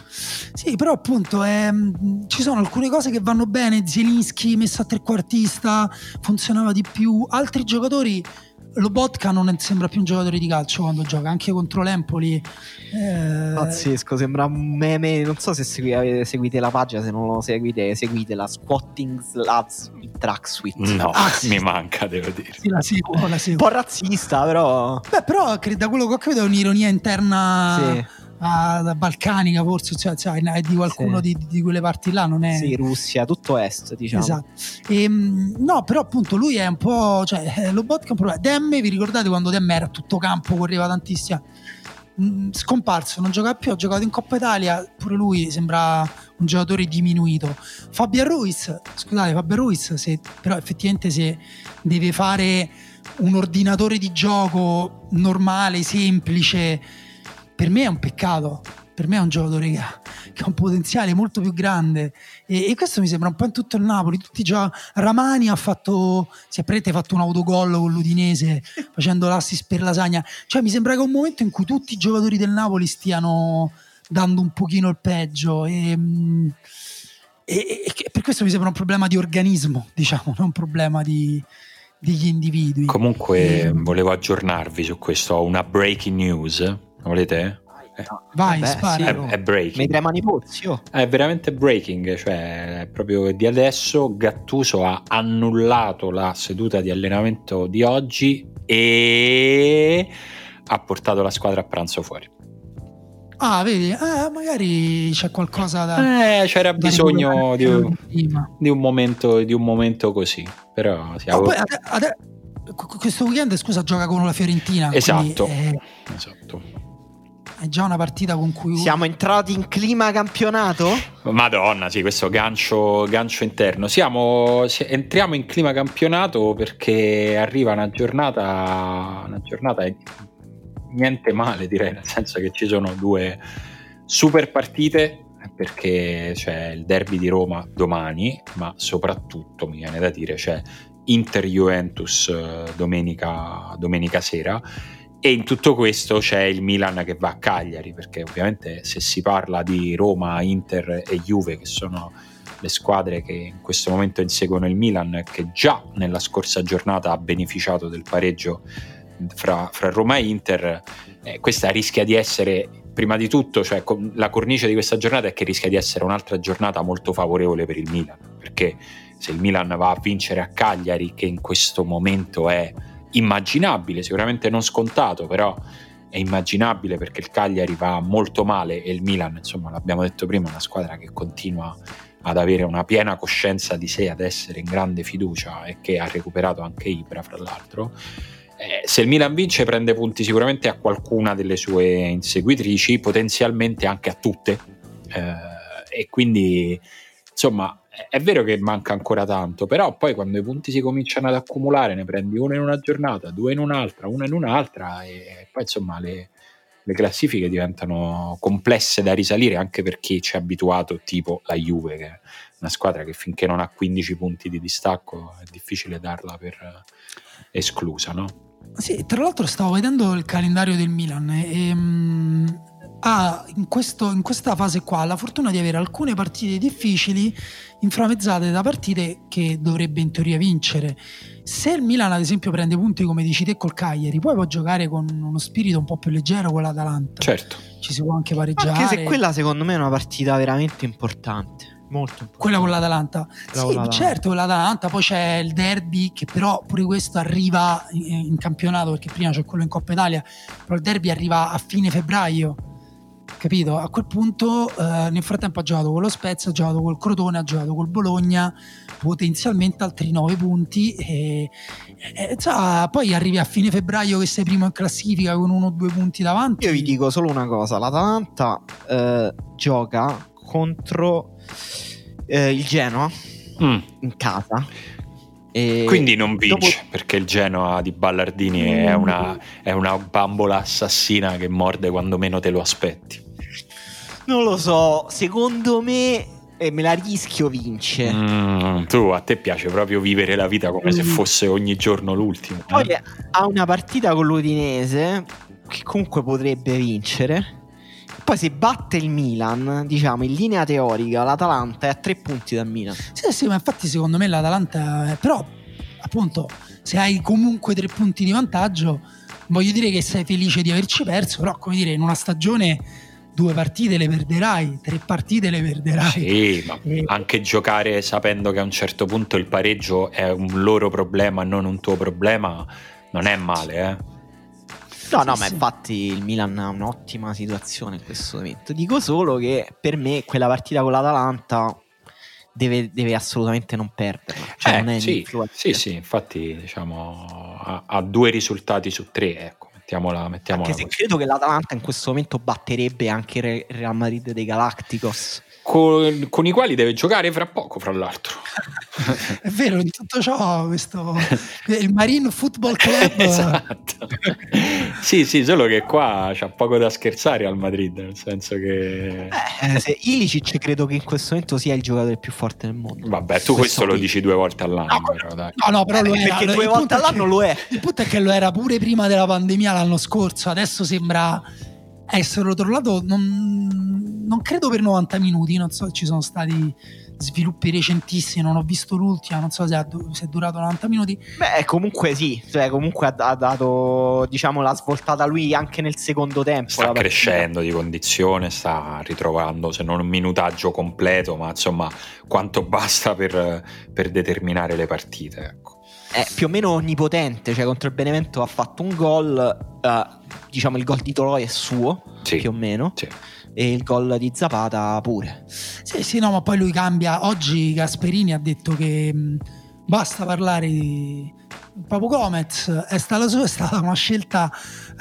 Sì, però appunto ehm, ci sono alcune cose che vanno bene. Zielinski messo a trequartista funzionava di più. Altri giocatori Lobotka non sembra più un giocatore di calcio quando gioca, anche contro l'Empoli. Eh... Pazzesco, sembra un meme. Non so se seguite, seguite la pagina, se non lo seguite, seguite la Squatting Lads Track Suite. No, ah, sì. mi manca, devo dire. Sì, la seguo, la seguo. Un po' razzista, però. Beh, però da quello che ho capito è un'ironia interna. Sì a balcanica forse, cioè, cioè, è di qualcuno Sì. di, di quelle parti là, non è... Sì, Russia, tutto est, diciamo. Esatto. Ehm, no, però appunto lui è un po'. Cioè, eh, Lobotka è un. Demme, vi ricordate quando Demme era a tutto campo, correva tantissimo? Mm, Scomparso, non gioca più, ha giocato in Coppa Italia, pure lui sembra un giocatore diminuito. Fabian Ruiz, scusate, Fabian Ruiz, se, però effettivamente se deve fare un ordinatore di gioco normale, semplice, per me è un peccato. Per me è un giocatore che ha, che ha un potenziale molto più grande e, e questo mi sembra un po' in tutto il Napoli. Tutti già Ramani ha fatto, si è praticamente fatto un autogol con l'Udinese facendo l'assist per Lasagna. Cioè, mi sembra che è un momento in cui tutti i giocatori del Napoli stiano dando un pochino il peggio. E, mm, e- e per questo mi sembra un problema di organismo, diciamo, non un problema di, degli individui. Comunque volevo aggiornarvi su questo, ho una breaking news, volete? Vai, Vabbè, spara. sì, È, oh. è breaking. Mi tremano i pozzi, oh. È veramente breaking, cioè è proprio di adesso Gattuso ha annullato la seduta di allenamento di oggi e ha portato la squadra a pranzo fuori. Ah, vedi, eh, magari c'è qualcosa da. Eh, c'era da bisogno di un, di un momento, di un momento così, però sì, Ah, poi ade- ade- qu- questo weekend, scusa, gioca con la Fiorentina. Esatto. quindi È, esatto. È già una partita con cui. Siamo entrati in clima campionato? Madonna, sì, questo gancio, gancio interno. Siamo, si- entriamo in clima campionato perché arriva una giornata, una giornata niente male, direi, nel senso che ci sono due super partite perché c'è il derby di Roma domani, ma soprattutto mi viene da dire c'è Inter-Juventus eh, domenica, domenica sera e in tutto questo c'è il Milan che va a Cagliari, perché ovviamente se si parla di Roma, Inter e Juve, che sono le squadre che in questo momento inseguono il Milan, che già nella scorsa giornata ha beneficiato del pareggio fra, fra Roma e Inter, eh, questa rischia di essere, prima di tutto, cioè la cornice di questa giornata è che rischia di essere un'altra giornata molto favorevole per il Milan, perché se il Milan va a vincere a Cagliari, che in questo momento è immaginabile, sicuramente non scontato, però è immaginabile perché il Cagliari va molto male e il Milan, insomma, l'abbiamo detto prima, è una squadra che continua ad avere una piena coscienza di sé, ad essere in grande fiducia e che ha recuperato anche Ibra, fra l'altro. Eh, se il Milan vince prende punti sicuramente a qualcuna delle sue inseguitrici, potenzialmente anche a tutte. Eh, e quindi, insomma, è vero che manca ancora tanto, però poi quando i punti si cominciano ad accumulare, ne prendi uno in una giornata, due in un'altra, una in un'altra, e poi insomma le, le classifiche diventano complesse da risalire anche per chi ci è abituato, tipo la Juve, che è una squadra che finché non ha 15 punti di distacco è difficile darla per esclusa, no? Sì, tra l'altro stavo vedendo il calendario del Milan e mm, ha in, questo- in questa fase qua la fortuna di avere alcune partite difficili inframmezzate da partite che dovrebbe in teoria vincere. Se il Milan ad esempio prende punti come dici te col Cagliari, poi può giocare con uno spirito un po' più leggero con l'Atalanta. Certo. Ci si può anche pareggiare. Anche se quella secondo me è una partita veramente importante. Molto importante. Quella con l'Atalanta. Quella sì, con l'Atalanta. certo, con l'Atalanta. Poi c'è il derby, che però pure questo arriva in, in campionato, perché prima c'è quello in Coppa Italia, però il derby arriva a fine febbraio. Capito? A quel punto, eh, nel frattempo, ha giocato con lo Spezia, ha giocato col Crotone, ha giocato col Bologna, potenzialmente altri 9 punti. E, e, già, poi arrivi a fine febbraio che sei primo in classifica con uno o due punti davanti. Io vi dico solo una cosa: l'Atalanta eh, gioca contro eh, il Genoa Mm. in casa. E Quindi non vince dopo- perché il Genoa di Ballardini è una, è una bambola assassina che morde quando meno te lo aspetti. Non lo so, secondo me e me la rischio vince. Mm, tu a te piace proprio vivere la vita come se Mm. fosse ogni giorno l'ultimo. eh? Poi ha una partita con l'Udinese che comunque potrebbe vincere. Poi se batte il Milan, diciamo in linea teorica, l'Atalanta è a tre punti dal Milan. Sì, sì, ma infatti secondo me l'Atalanta, però appunto se hai comunque tre punti di vantaggio, voglio dire che sei felice di averci perso, però come dire in una stagione due partite le perderai, tre partite le perderai. Sì, ma Eh, anche giocare sapendo che a un certo punto il pareggio è un loro problema, non un tuo problema, non è male, eh. No, no, ma infatti il Milan ha un'ottima situazione in questo momento. Dico solo che per me quella partita con l'Atalanta deve, deve assolutamente non perderla. Cioè Eh, non è sì, sì, sì, infatti diciamo ha, ha due risultati su tre, ecco, mettiamola, mettiamola Anche se credo che l'Atalanta in questo momento batterebbe anche il Re- Real Madrid dei Galacticos. Con, con i quali deve giocare fra poco, fra l'altro. È vero, in tutto ciò questo il Marine Football Club esatto. sì, sì, solo che qua c'ha poco da scherzare al Madrid, nel senso che... Eh, se Ilicic credo che in questo momento sia il giocatore più forte del mondo. Vabbè, tu questo lo qui. dici due volte all'anno, No, però dai. No, no, però lo Eh, era. perché Lo- due volte all'anno che- lo è. Il punto è che lo era pure prima della pandemia l'anno scorso, adesso sembra essere tornato. Non, non credo per 90 minuti, non so ci sono stati sviluppi recentissimi, non ho visto l'ultima, non so se, ha se è durato 90 minuti. Beh, comunque sì, cioè, comunque ha, ha dato diciamo la svoltata lui anche nel secondo tempo. Sta crescendo di condizione, sta ritrovando se non un minutaggio completo, ma insomma quanto basta per, per determinare le partite. Ecco. È più o meno onnipotente, cioè contro il Benevento ha fatto un gol, eh, diciamo il gol di Toloi è suo, Sì. più o meno, Sì. e il gol di Zapata pure. Sì, sì, no, ma poi lui cambia. Oggi Gasperini ha detto che mh, basta parlare di Papu Gomez. È stata, sua- è stata una scelta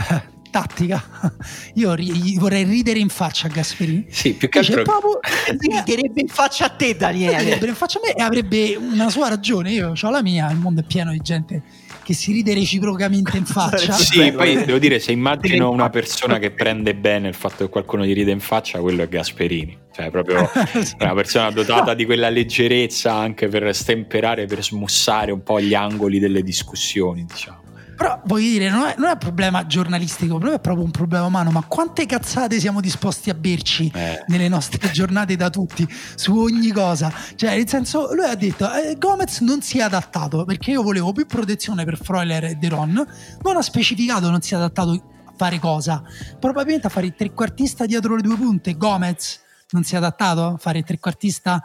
eh, tattica. Io ri- gli vorrei ridere in faccia a Gasperini. Sì, più che altro Papu Riderebbe in faccia a te, Daniele. riderebbe in faccia a me e avrebbe una sua ragione. Io ho la mia, il mondo è pieno di gente che si ride reciprocamente in faccia. Sì, poi devo dire, se immagino una persona che prende bene il fatto che qualcuno gli ride in faccia, quello è Gasperini. Cioè, proprio Sì. una persona dotata di quella leggerezza anche per stemperare, per smussare un po' gli angoli delle discussioni, diciamo. Però voglio dire, non è, non è un problema giornalistico, però è proprio un problema umano. Ma quante cazzate siamo disposti a berci Eh. nelle nostre giornate da tutti su ogni cosa? Cioè, nel senso, lui ha detto: eh, Gomez non si è adattato perché io volevo più protezione per Freuler e De Ron. Non ha specificato, non si è adattato a fare cosa. Probabilmente a fare il trequartista dietro le due punte. Gomez non si è adattato a fare il trequartista.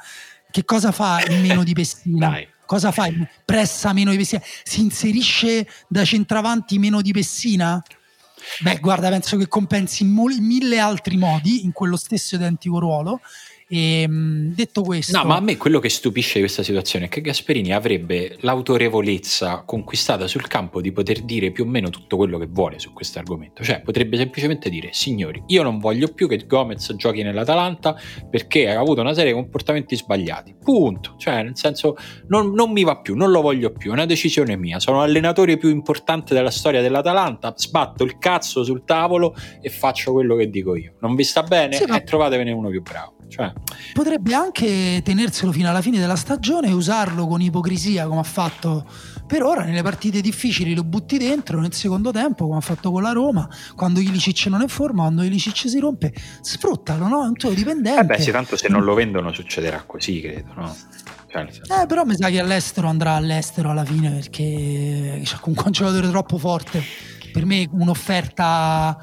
Che cosa fa in meno di Pessina? Dai. Cosa fa? Pressa meno di Pessina? Si inserisce da centravanti meno di Pessina? Beh, guarda, penso che compensi in mille altri modi in quello stesso identico ruolo. E mh, detto questo, No, ma a me quello che stupisce di questa situazione è che Gasperini avrebbe l'autorevolezza conquistata sul campo di poter dire più o meno tutto quello che vuole su questo argomento. Cioè, potrebbe semplicemente dire: Signori, io non voglio più che Gomez giochi nell'Atalanta perché ha avuto una serie di comportamenti sbagliati. Punto. Cioè, nel senso, non, non mi va più, non lo voglio più. È una decisione mia. Sono l'allenatore più importante della storia dell'Atalanta. Sbatto il cazzo sul tavolo e faccio quello che dico io. Non vi sta bene? Sì, ma- Eh, trovatevene uno più bravo. Cioè, potrebbe anche tenerselo fino alla fine della stagione e usarlo con ipocrisia come ha fatto per ora nelle partite difficili lo butti dentro nel secondo tempo come ha fatto con la Roma quando Ilicic non è in forma quando Ilicic si rompe sfruttalo no? è un tuo dipendente Eh beh, sì, tanto se non lo vendono succederà così, credo, no? Cioè, senso- Eh, però mi sa che all'estero andrà all'estero alla fine perché c'è comunque un giocatore troppo forte. Per me un'offerta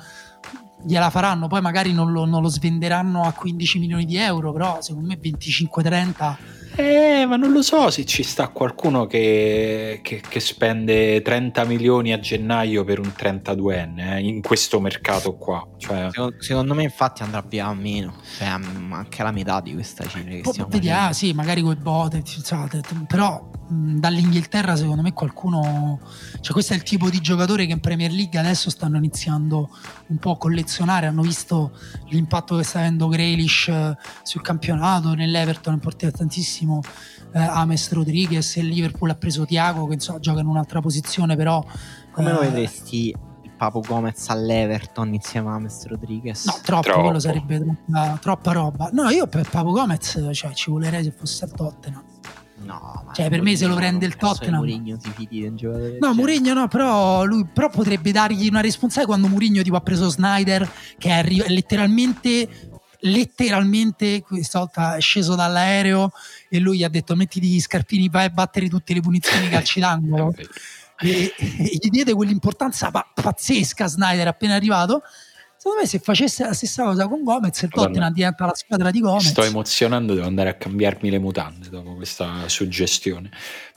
gliela faranno, poi magari non lo, non lo svenderanno a 15 milioni di euro, però secondo me 25-30 Eh, ma non lo so se ci sta qualcuno che, che- che spende 30 milioni a gennaio per un 32enne eh, in questo mercato qua. Cioè, Secondo, secondo me, infatti, andrà via a meno, cioè a- anche la metà di questa cifra stiamo vediamo, facendo. sì, magari coi bote, scusate, però mh, dall'Inghilterra secondo me qualcuno, cioè questo è il tipo di giocatore che in Premier League adesso stanno iniziando un po' a collezionare, hanno visto l'impatto che sta avendo Grealish eh, sul campionato, nell'Everton è portato tantissimo eh, Ames Rodriguez e il Liverpool ha preso Tiago che insomma gioca in un'altra posizione però Come lo eh, vedresti il Papo Gomez all'Everton insieme a Mr. Rodriguez? No, troppo, Troppo. quello sarebbe troppa, troppa roba. No, io per Papo Gomez cioè, ci volerei se fosse al Tottenham. No, ma Cioè, per me se lo prende il Tottenham- Mourinho si fidi di un giocatore del No. Mourinho no, però lui però potrebbe dargli una responsabilità quando Mourinho tipo ha preso Snyder che è arri- letteralmente letteralmente questa volta è sceso dall'aereo e lui gli ha detto mettiti gli scarpini vai a battere tutte le punizioni calci d'angolo e, e gli diede quell'importanza pa- pazzesca Snyder appena arrivato. Secondo me se facesse la stessa cosa con Gomez il Tottenham diventa la squadra di Gomez. sto emozionando devo andare a cambiarmi le mutande dopo questa suggestione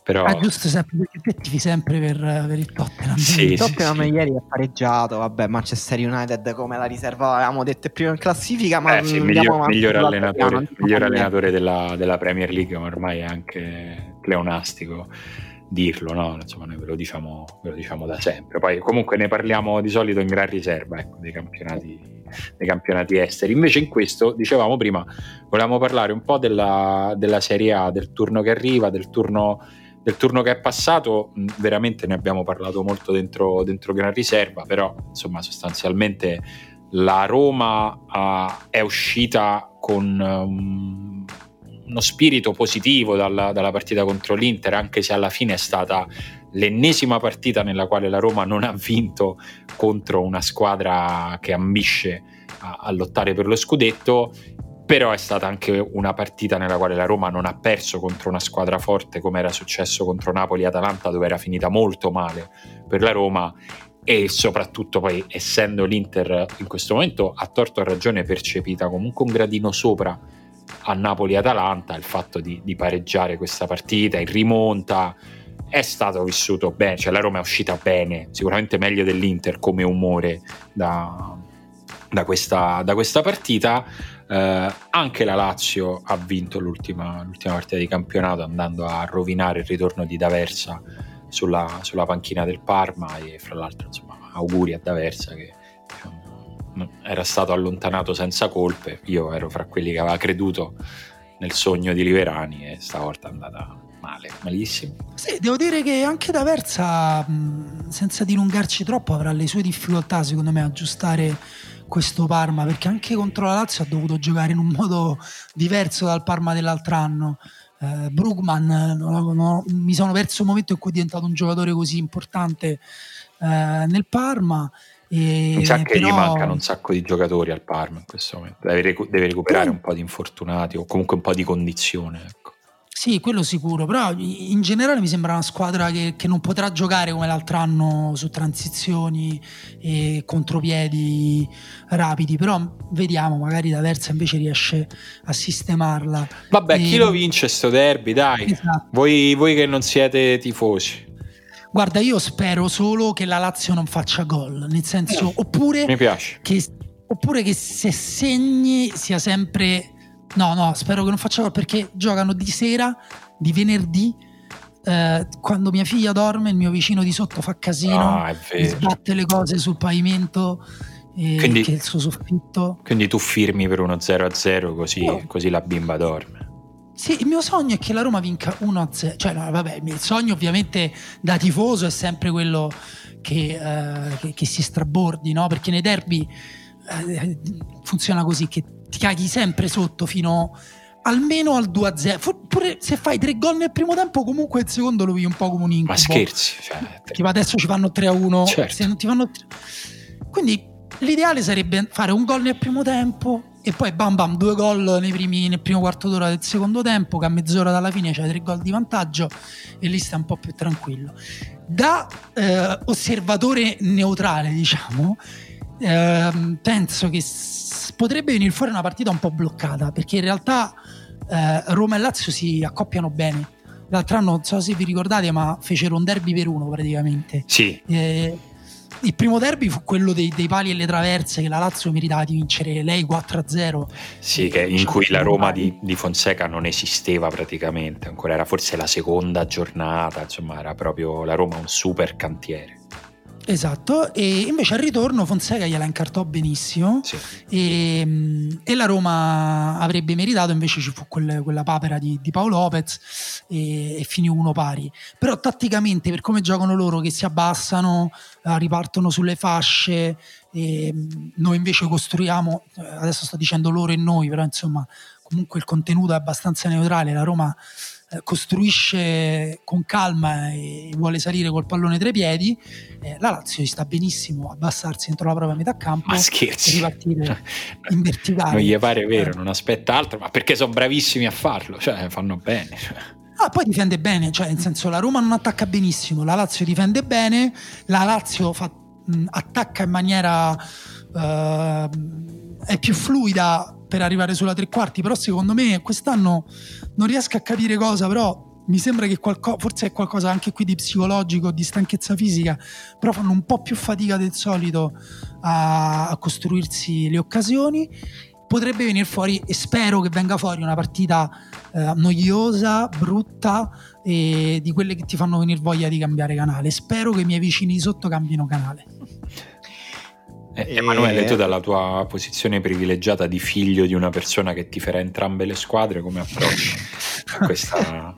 però... Ah, giusto, sempre, perché te tifi sempre per, per, il Tottenham. Sì, il Tottenham sì, ieri è pareggiato. Vabbè, Manchester United come la riserva avevamo detto prima in classifica. Ma eh, sì, miglior, miglior allenatore, miglior allenatore della, della, Premier League, ma ormai è anche pleonastico dirlo, no? Insomma, noi ve lo, diciamo, ve lo diciamo da sempre. Poi comunque ne parliamo di solito in gran riserva, ecco, dei campionati, dei campionati esteri. Invece in questo, dicevamo prima, volevamo parlare un po' della, della Serie A, del turno che arriva, del turno del turno che è passato veramente ne abbiamo parlato molto dentro, dentro Gran Riserva, però insomma sostanzialmente la Roma uh, è uscita con um, uno spirito positivo dalla, dalla, partita contro l'Inter, anche se alla fine è stata l'ennesima partita nella quale la Roma non ha vinto contro una squadra che ambisce a, a lottare per lo scudetto però è stata anche una partita nella quale la Roma non ha perso contro una squadra forte come era successo contro Napoli e Atalanta dove era finita molto male per la Roma. E soprattutto poi essendo l'Inter in questo momento a torto a ragione percepita comunque un gradino sopra a Napoli e Atalanta il fatto di, di pareggiare questa partita in rimonta. È stato vissuto bene, cioè la Roma è uscita bene, sicuramente meglio dell'Inter come umore da, da, questa, da questa partita eh, anche la Lazio ha vinto l'ultima, l'ultima, partita di campionato andando a rovinare il ritorno di D'Aversa sulla, sulla panchina del Parma e fra l'altro insomma, auguri a D'Aversa che diciamo, era stato allontanato senza colpe, io ero fra quelli che aveva creduto nel sogno di Liverani e stavolta è andata male, malissimo. Sì, devo dire che anche D'Aversa, senza dilungarci troppo, avrà le sue difficoltà secondo me a aggiustare questo Parma perché anche contro la Lazio ha dovuto giocare in un modo diverso dal Parma dell'altro anno. Eh, Brugman no, no, mi sono perso un momento in cui è diventato un giocatore così importante eh, nel Parma. E, Mi sa che però... gli mancano un sacco di giocatori al Parma in questo momento. Deve, recu- deve recuperare un po' di infortunati o comunque un po' di condizione. Ecco. Sì, quello sicuro, però in generale mi sembra una squadra che, che non potrà giocare come l'altro anno su transizioni e contropiedi rapidi, però vediamo, magari la terza invece riesce a sistemarla. Vabbè, e... chi lo vince sto derby, dai, esatto. voi, voi che non siete tifosi. Guarda, io spero solo che la Lazio non faccia gol, nel senso, eh, oppure, che, oppure che se segni sia sempre No, no, spero che non faccia perché giocano di sera, di venerdì. Eh, quando mia figlia dorme, il mio vicino di sotto fa casino, ah, sbatte le cose sul pavimento. E quindi, che il suo soffitto. Quindi tu firmi per uno 0-0 così, oh. così la bimba dorme. Sì, il mio sogno è che la Roma vinca 1-0. Cioè, no, vabbè, il sogno ovviamente da tifoso è sempre quello che, uh, che, che si strabordi, no? Perché nei derby uh, funziona così, che ti caghi sempre sotto fino almeno al 2-0. Pure se fai tre gol nel primo tempo, comunque il secondo lo vivi un po' come un incubo. Ma scherzi, cioè, tipo adesso ci fanno 3-1. Certo. Se non ti fanno... Quindi l'ideale sarebbe fare un gol nel primo tempo e poi bam bam due gol primi, nel primo quarto d'ora del secondo tempo, che a mezz'ora dalla fine c'hai tre gol di vantaggio e lì stai un po' più tranquillo. Da eh, osservatore neutrale, diciamo, eh, penso che s- potrebbe venire fuori una partita un po' bloccata perché in realtà eh, Roma e Lazio si accoppiano bene. L'altro anno, non so se vi ricordate, ma fecero un derby per uno praticamente. Sì. Eh, il primo derby fu quello dei, dei, pali e le traverse che la Lazio meritava di vincere lei 4-0. Sì, che, in cui la Roma di, di, Fonseca non esisteva praticamente, ancora era forse la seconda giornata, insomma era proprio la Roma un super cantiere. Esatto, e invece al ritorno Fonseca gliela incartò benissimo sì. e, e, la Roma avrebbe meritato, invece ci fu quel, quella papera di, di Paolo Lopez e, e, finì uno pari. Però tatticamente, per come giocano loro, che si abbassano, eh, ripartono sulle fasce, e noi invece costruiamo, eh, adesso sto dicendo loro e noi, però insomma comunque il contenuto è abbastanza neutrale, la Roma eh, costruisce con calma e vuole salire col pallone tra i piedi, eh, la Lazio gli sta benissimo abbassarsi dentro la propria metà campo ma scherzi. e ripartire in verticale. Non gli pare vero, eh. non aspetta altro, ma perché sono bravissimi a farlo, cioè fanno bene. Ah, poi difende bene, cioè nel senso la Roma non attacca benissimo, la Lazio difende bene, la Lazio fa, mh, attacca in maniera eh, è più fluida per arrivare sulla tre quarti, però secondo me quest'anno non riesco a capire cosa, però mi sembra che qualco, forse è qualcosa anche qui di psicologico, di stanchezza fisica, però fanno un po' più fatica del solito a, a costruirsi le occasioni. Potrebbe venire fuori e spero che venga fuori una partita eh, noiosa, brutta e di quelle che ti fanno venire voglia di cambiare canale. Spero che i miei vicini sotto cambino canale. Eh, Emanuele, tu dalla tua posizione privilegiata di figlio di una persona che ti farà entrambe le squadre, come approcci questa,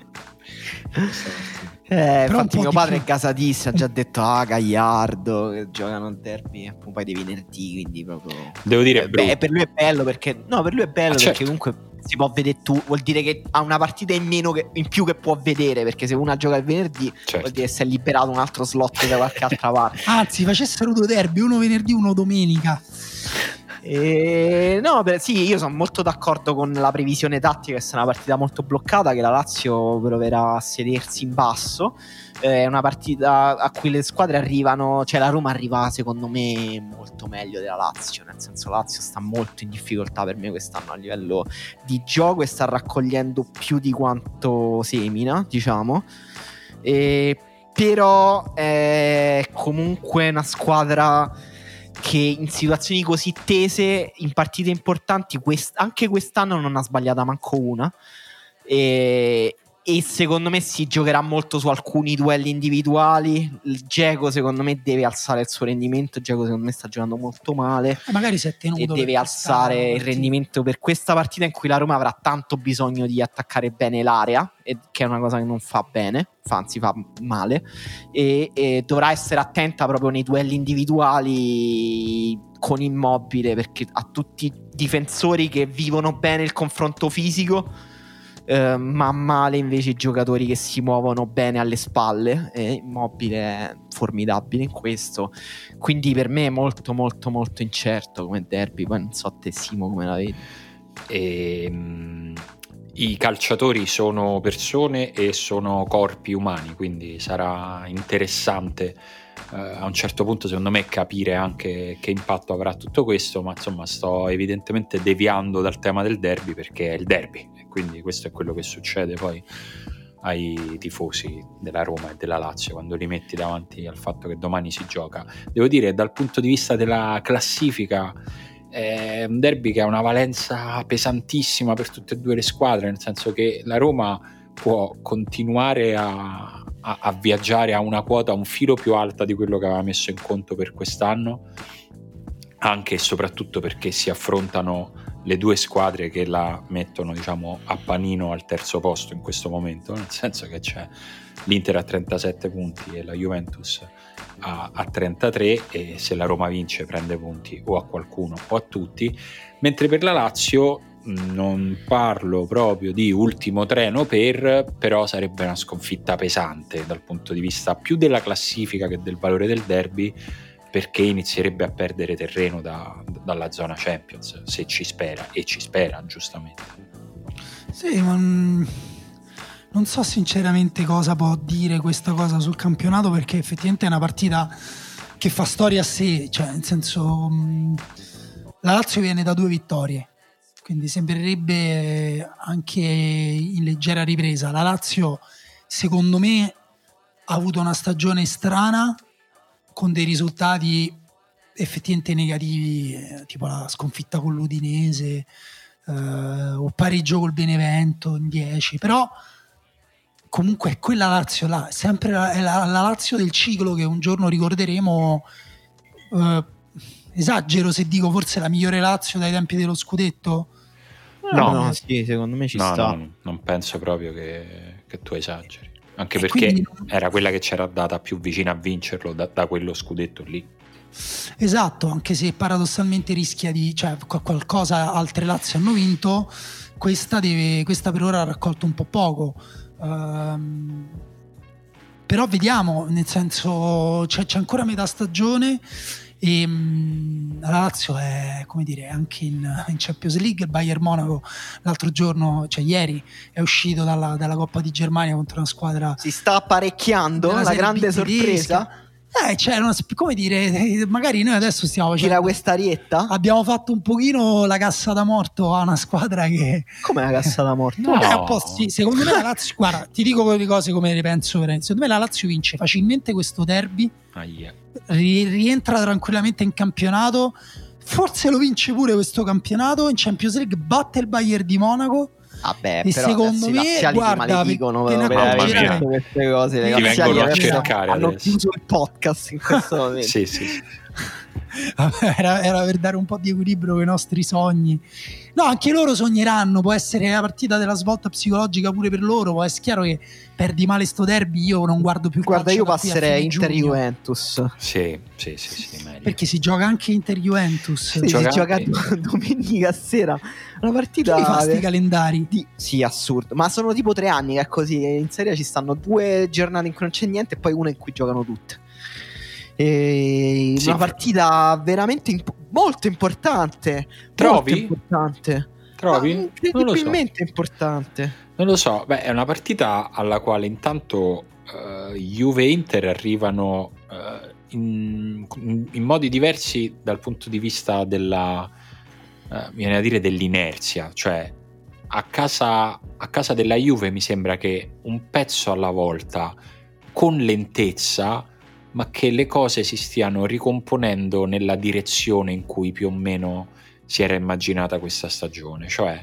eh, infatti mio padre più... è casatista ha già detto ah Gagliardo che giocano al derby e poi di venerdì quindi proprio devo dire eh, beh, per lui è bello perché no per lui è bello ah, perché certo. comunque si può vedere tu vuol dire che ha una partita in meno che, in più che può vedere perché se una gioca il venerdì certo. vuol dire che si è liberato un altro slot da qualche altra parte anzi facessero due derby uno venerdì uno domenica e, no, beh, sì, io sono molto d'accordo con la previsione tattica che sarà una partita molto bloccata, che la Lazio proverà a sedersi in basso. È una partita a cui le squadre arrivano, cioè la Roma arriva secondo me molto meglio della Lazio, nel senso Lazio sta molto in difficoltà per me quest'anno a livello di gioco e sta raccogliendo più di quanto semina, diciamo. E, però è comunque una squadra che in situazioni così tese, in partite importanti, quest- anche quest'anno non ha sbagliata manco una. E, e secondo me si giocherà molto su alcuni duelli individuali. Il Geco secondo me deve alzare il suo rendimento. Il Geco secondo me sta giocando molto male. E magari si è tenuto. E deve alzare il rendimento per questa partita in cui la Roma avrà tanto bisogno di attaccare bene l'area, che è una cosa che non fa bene, fa, anzi fa male. E, e dovrà essere attenta proprio nei duelli individuali con Immobile perché ha tutti i difensori che vivono bene il confronto fisico eh, ma male invece i giocatori che si muovono bene alle spalle. E Immobile è formidabile in questo. Quindi per me è molto, molto, molto incerto come derby. Poi non so te, Simo, come la vedi. Ehm, I calciatori sono persone e sono corpi umani, quindi sarà interessante Uh, a un certo punto secondo me capire anche che impatto avrà tutto questo, ma insomma sto evidentemente deviando dal tema del derby perché è il derby quindi questo è quello che succede poi ai tifosi della Roma e della Lazio quando li metti davanti al fatto che domani si gioca. Devo dire, dal punto di vista della classifica, è un derby che ha una valenza pesantissima per tutte e due le squadre, nel senso che la Roma può continuare a, a, a viaggiare a una quota un filo più alta di quello che aveva messo in conto per quest'anno, anche e soprattutto perché si affrontano le due squadre che la mettono diciamo a panino al terzo posto in questo momento, nel senso che c'è l'Inter a 37 punti e la Juventus a, a 33 e se la Roma vince prende punti o a qualcuno o a tutti, mentre per la Lazio non parlo proprio di ultimo treno per, però sarebbe una sconfitta pesante dal punto di vista più della classifica che del valore del derby perché inizierebbe a perdere terreno da, dalla zona Champions, se ci spera, e ci spera giustamente. Sì, ma non so sinceramente cosa può dire questa cosa sul campionato, perché effettivamente è una partita che fa storia a sé, cioè nel senso la Lazio viene da due vittorie, quindi sembrerebbe anche in leggera ripresa. La Lazio, secondo me, ha avuto una stagione strana con dei risultati effettivamente negativi, eh, tipo la sconfitta con l'Udinese eh, o pareggio col Benevento in 10, però comunque è quella Lazio là, sempre la, è la, la Lazio del ciclo che un giorno ricorderemo. Eh, esagero se dico forse la migliore Lazio dai tempi dello scudetto? No, no, sì, secondo me ci no, sta. No, non penso proprio che, che tu esageri anche perché quindi... era quella che c'era data più vicina a vincerlo da, da, quello scudetto lì. Esatto, anche se paradossalmente rischia di, cioè qualcosa altre Lazio hanno vinto, questa, deve, questa per ora ha raccolto un po' poco. Um, però vediamo, nel senso c'è, c'è ancora metà stagione e mh, la Lazio è, come dire, anche in, in, Champions League. Il Bayern Monaco l'altro giorno, cioè ieri, è uscito dalla, dalla Coppa di Germania contro una squadra. Si sta apparecchiando la grande sorpresa. Eh, cioè, una come dire, eh, magari noi adesso stiamo Gira facendo. questa rietta? Abbiamo fatto un pochino la cassa da morto a una squadra che. Come la cassa da morte? No. Eh, un po' sì. Secondo me la Lazio. guarda, ti dico le cose come le penso. Secondo me la Lazio vince facilmente questo derby. Ahia. ri- rientra tranquillamente in campionato. Forse lo vince pure questo campionato in Champions League, batte il Bayern di Monaco. Vabbè, E però secondo me, guarda, maledicono queste cose. Le Ti vengono a cercare Hanno chiuso il podcast in questo momento. Sì, sì, sì. era, era per dare un po' di equilibrio ai nostri sogni. No, anche loro sogneranno. Può essere la partita della svolta psicologica pure per loro. Può essere chiaro che perdi male sto derby. Io non guardo più Guarda, io passerei fine Inter giugno. Juventus. Sì, sì, sì, sì, meglio. Perché si gioca anche Inter Juventus. Sì, Chi si gioca gioca anche- do- domenica sera. Una partita li fa sti calendari? di- Sì, assurdo. Ma sono tipo tre anni che è così. In Serie A ci stanno due giornate in cui non c'è niente e poi una in cui giocano tutte. E Sì. una partita veramente imp- molto importante. Trovi? Molto importante. Trovi? Ma Non lo so. incredibilmente importante. Non lo so, beh, è una partita alla quale intanto eh, Juve e Inter arrivano eh, in, in modi diversi dal punto di vista della, eh, viene a dire dell'inerzia, cioè a casa, a casa della Juve mi sembra che un pezzo alla volta, con lentezza, ma che le cose si stiano ricomponendo nella direzione in cui più o meno si era immaginata questa stagione, cioè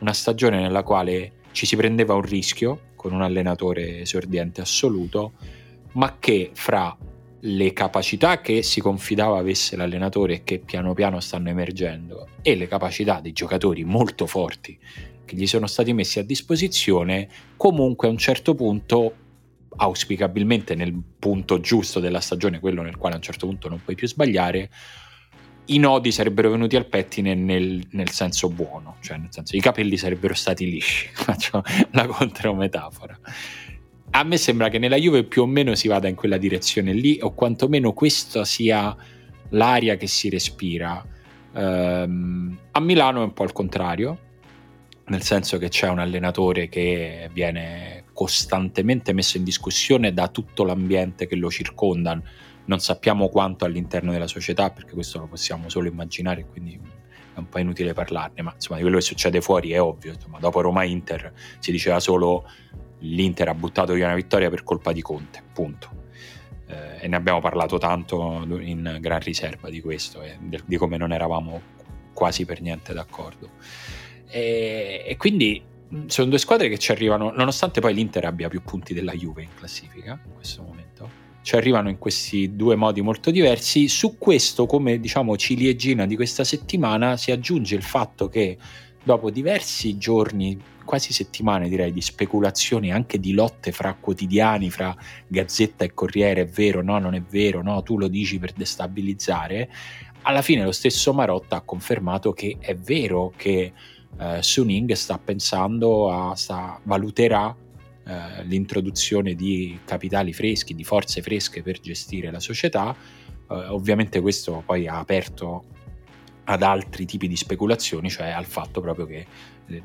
una stagione nella quale ci si prendeva un rischio con un allenatore esordiente assoluto, ma che fra le capacità che si confidava avesse l'allenatore e che piano piano stanno emergendo e le capacità dei giocatori molto forti che gli sono stati messi a disposizione, comunque a un certo punto, auspicabilmente nel punto giusto della stagione, quello nel quale a un certo punto non puoi più sbagliare, i nodi sarebbero venuti al pettine nel, nel senso buono, cioè nel senso i capelli sarebbero stati lisci, faccio la contrometafora. A me sembra che nella Juve più o meno si vada in quella direzione lì, o quantomeno questa sia l'aria che si respira. Ehm, a Milano è un po' il contrario, nel senso che c'è un allenatore che viene costantemente messo in discussione da tutto l'ambiente che lo circonda. Non sappiamo quanto all'interno della società, perché questo lo possiamo solo immaginare, quindi è un po' inutile parlarne, ma insomma di quello che succede fuori è ovvio. Insomma, dopo Roma-Inter si diceva solo l'Inter ha buttato via una vittoria per colpa di Conte, punto. Eh, e ne abbiamo parlato tanto in gran riserva di questo e del- di come non eravamo quasi per niente d'accordo. E, e quindi sono due squadre che ci arrivano, nonostante poi l'Inter abbia più punti della Juve in classifica in questo momento, ci arrivano in questi due modi molto diversi. Su questo, come diciamo ciliegina di questa settimana, si aggiunge il fatto che dopo diversi giorni, quasi settimane direi, di speculazioni, anche di lotte fra quotidiani, fra Gazzetta e Corriere, è vero, no, non è vero, no, tu lo dici per destabilizzare, alla fine lo stesso Marotta ha confermato che è vero che eh, Suning sta pensando a, sta, valuterà eh, l'introduzione di capitali freschi, di forze fresche per gestire la società. Eh, ovviamente questo poi ha aperto ad altri tipi di speculazioni, cioè al fatto proprio che eh,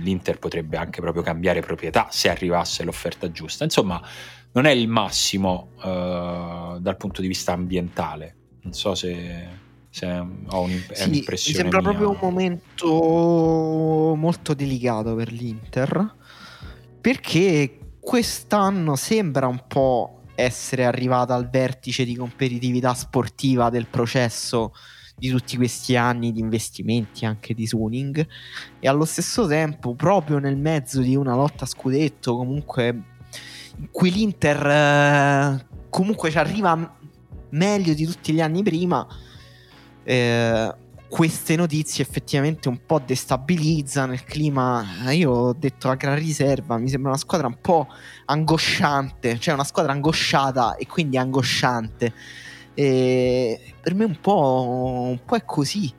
l'Inter potrebbe anche proprio cambiare proprietà se arrivasse l'offerta giusta. Insomma, non è il massimo eh, dal punto di vista ambientale. Non so se, se ho un, è Sì, mi un'impressione. sembra mia. proprio un momento molto delicato per l'Inter perché quest'anno sembra un po' essere arrivata al vertice di competitività sportiva del processo di tutti questi anni di investimenti anche di Suning e allo stesso tempo proprio nel mezzo di una lotta a scudetto comunque in cui l'Inter eh, comunque ci arriva meglio di tutti gli anni prima eh, queste notizie effettivamente un po' destabilizzano il clima. Io ho detto a gran riserva, mi sembra una squadra un po' angosciante, cioè una squadra angosciata e quindi angosciante. E per me un po', un po' è così.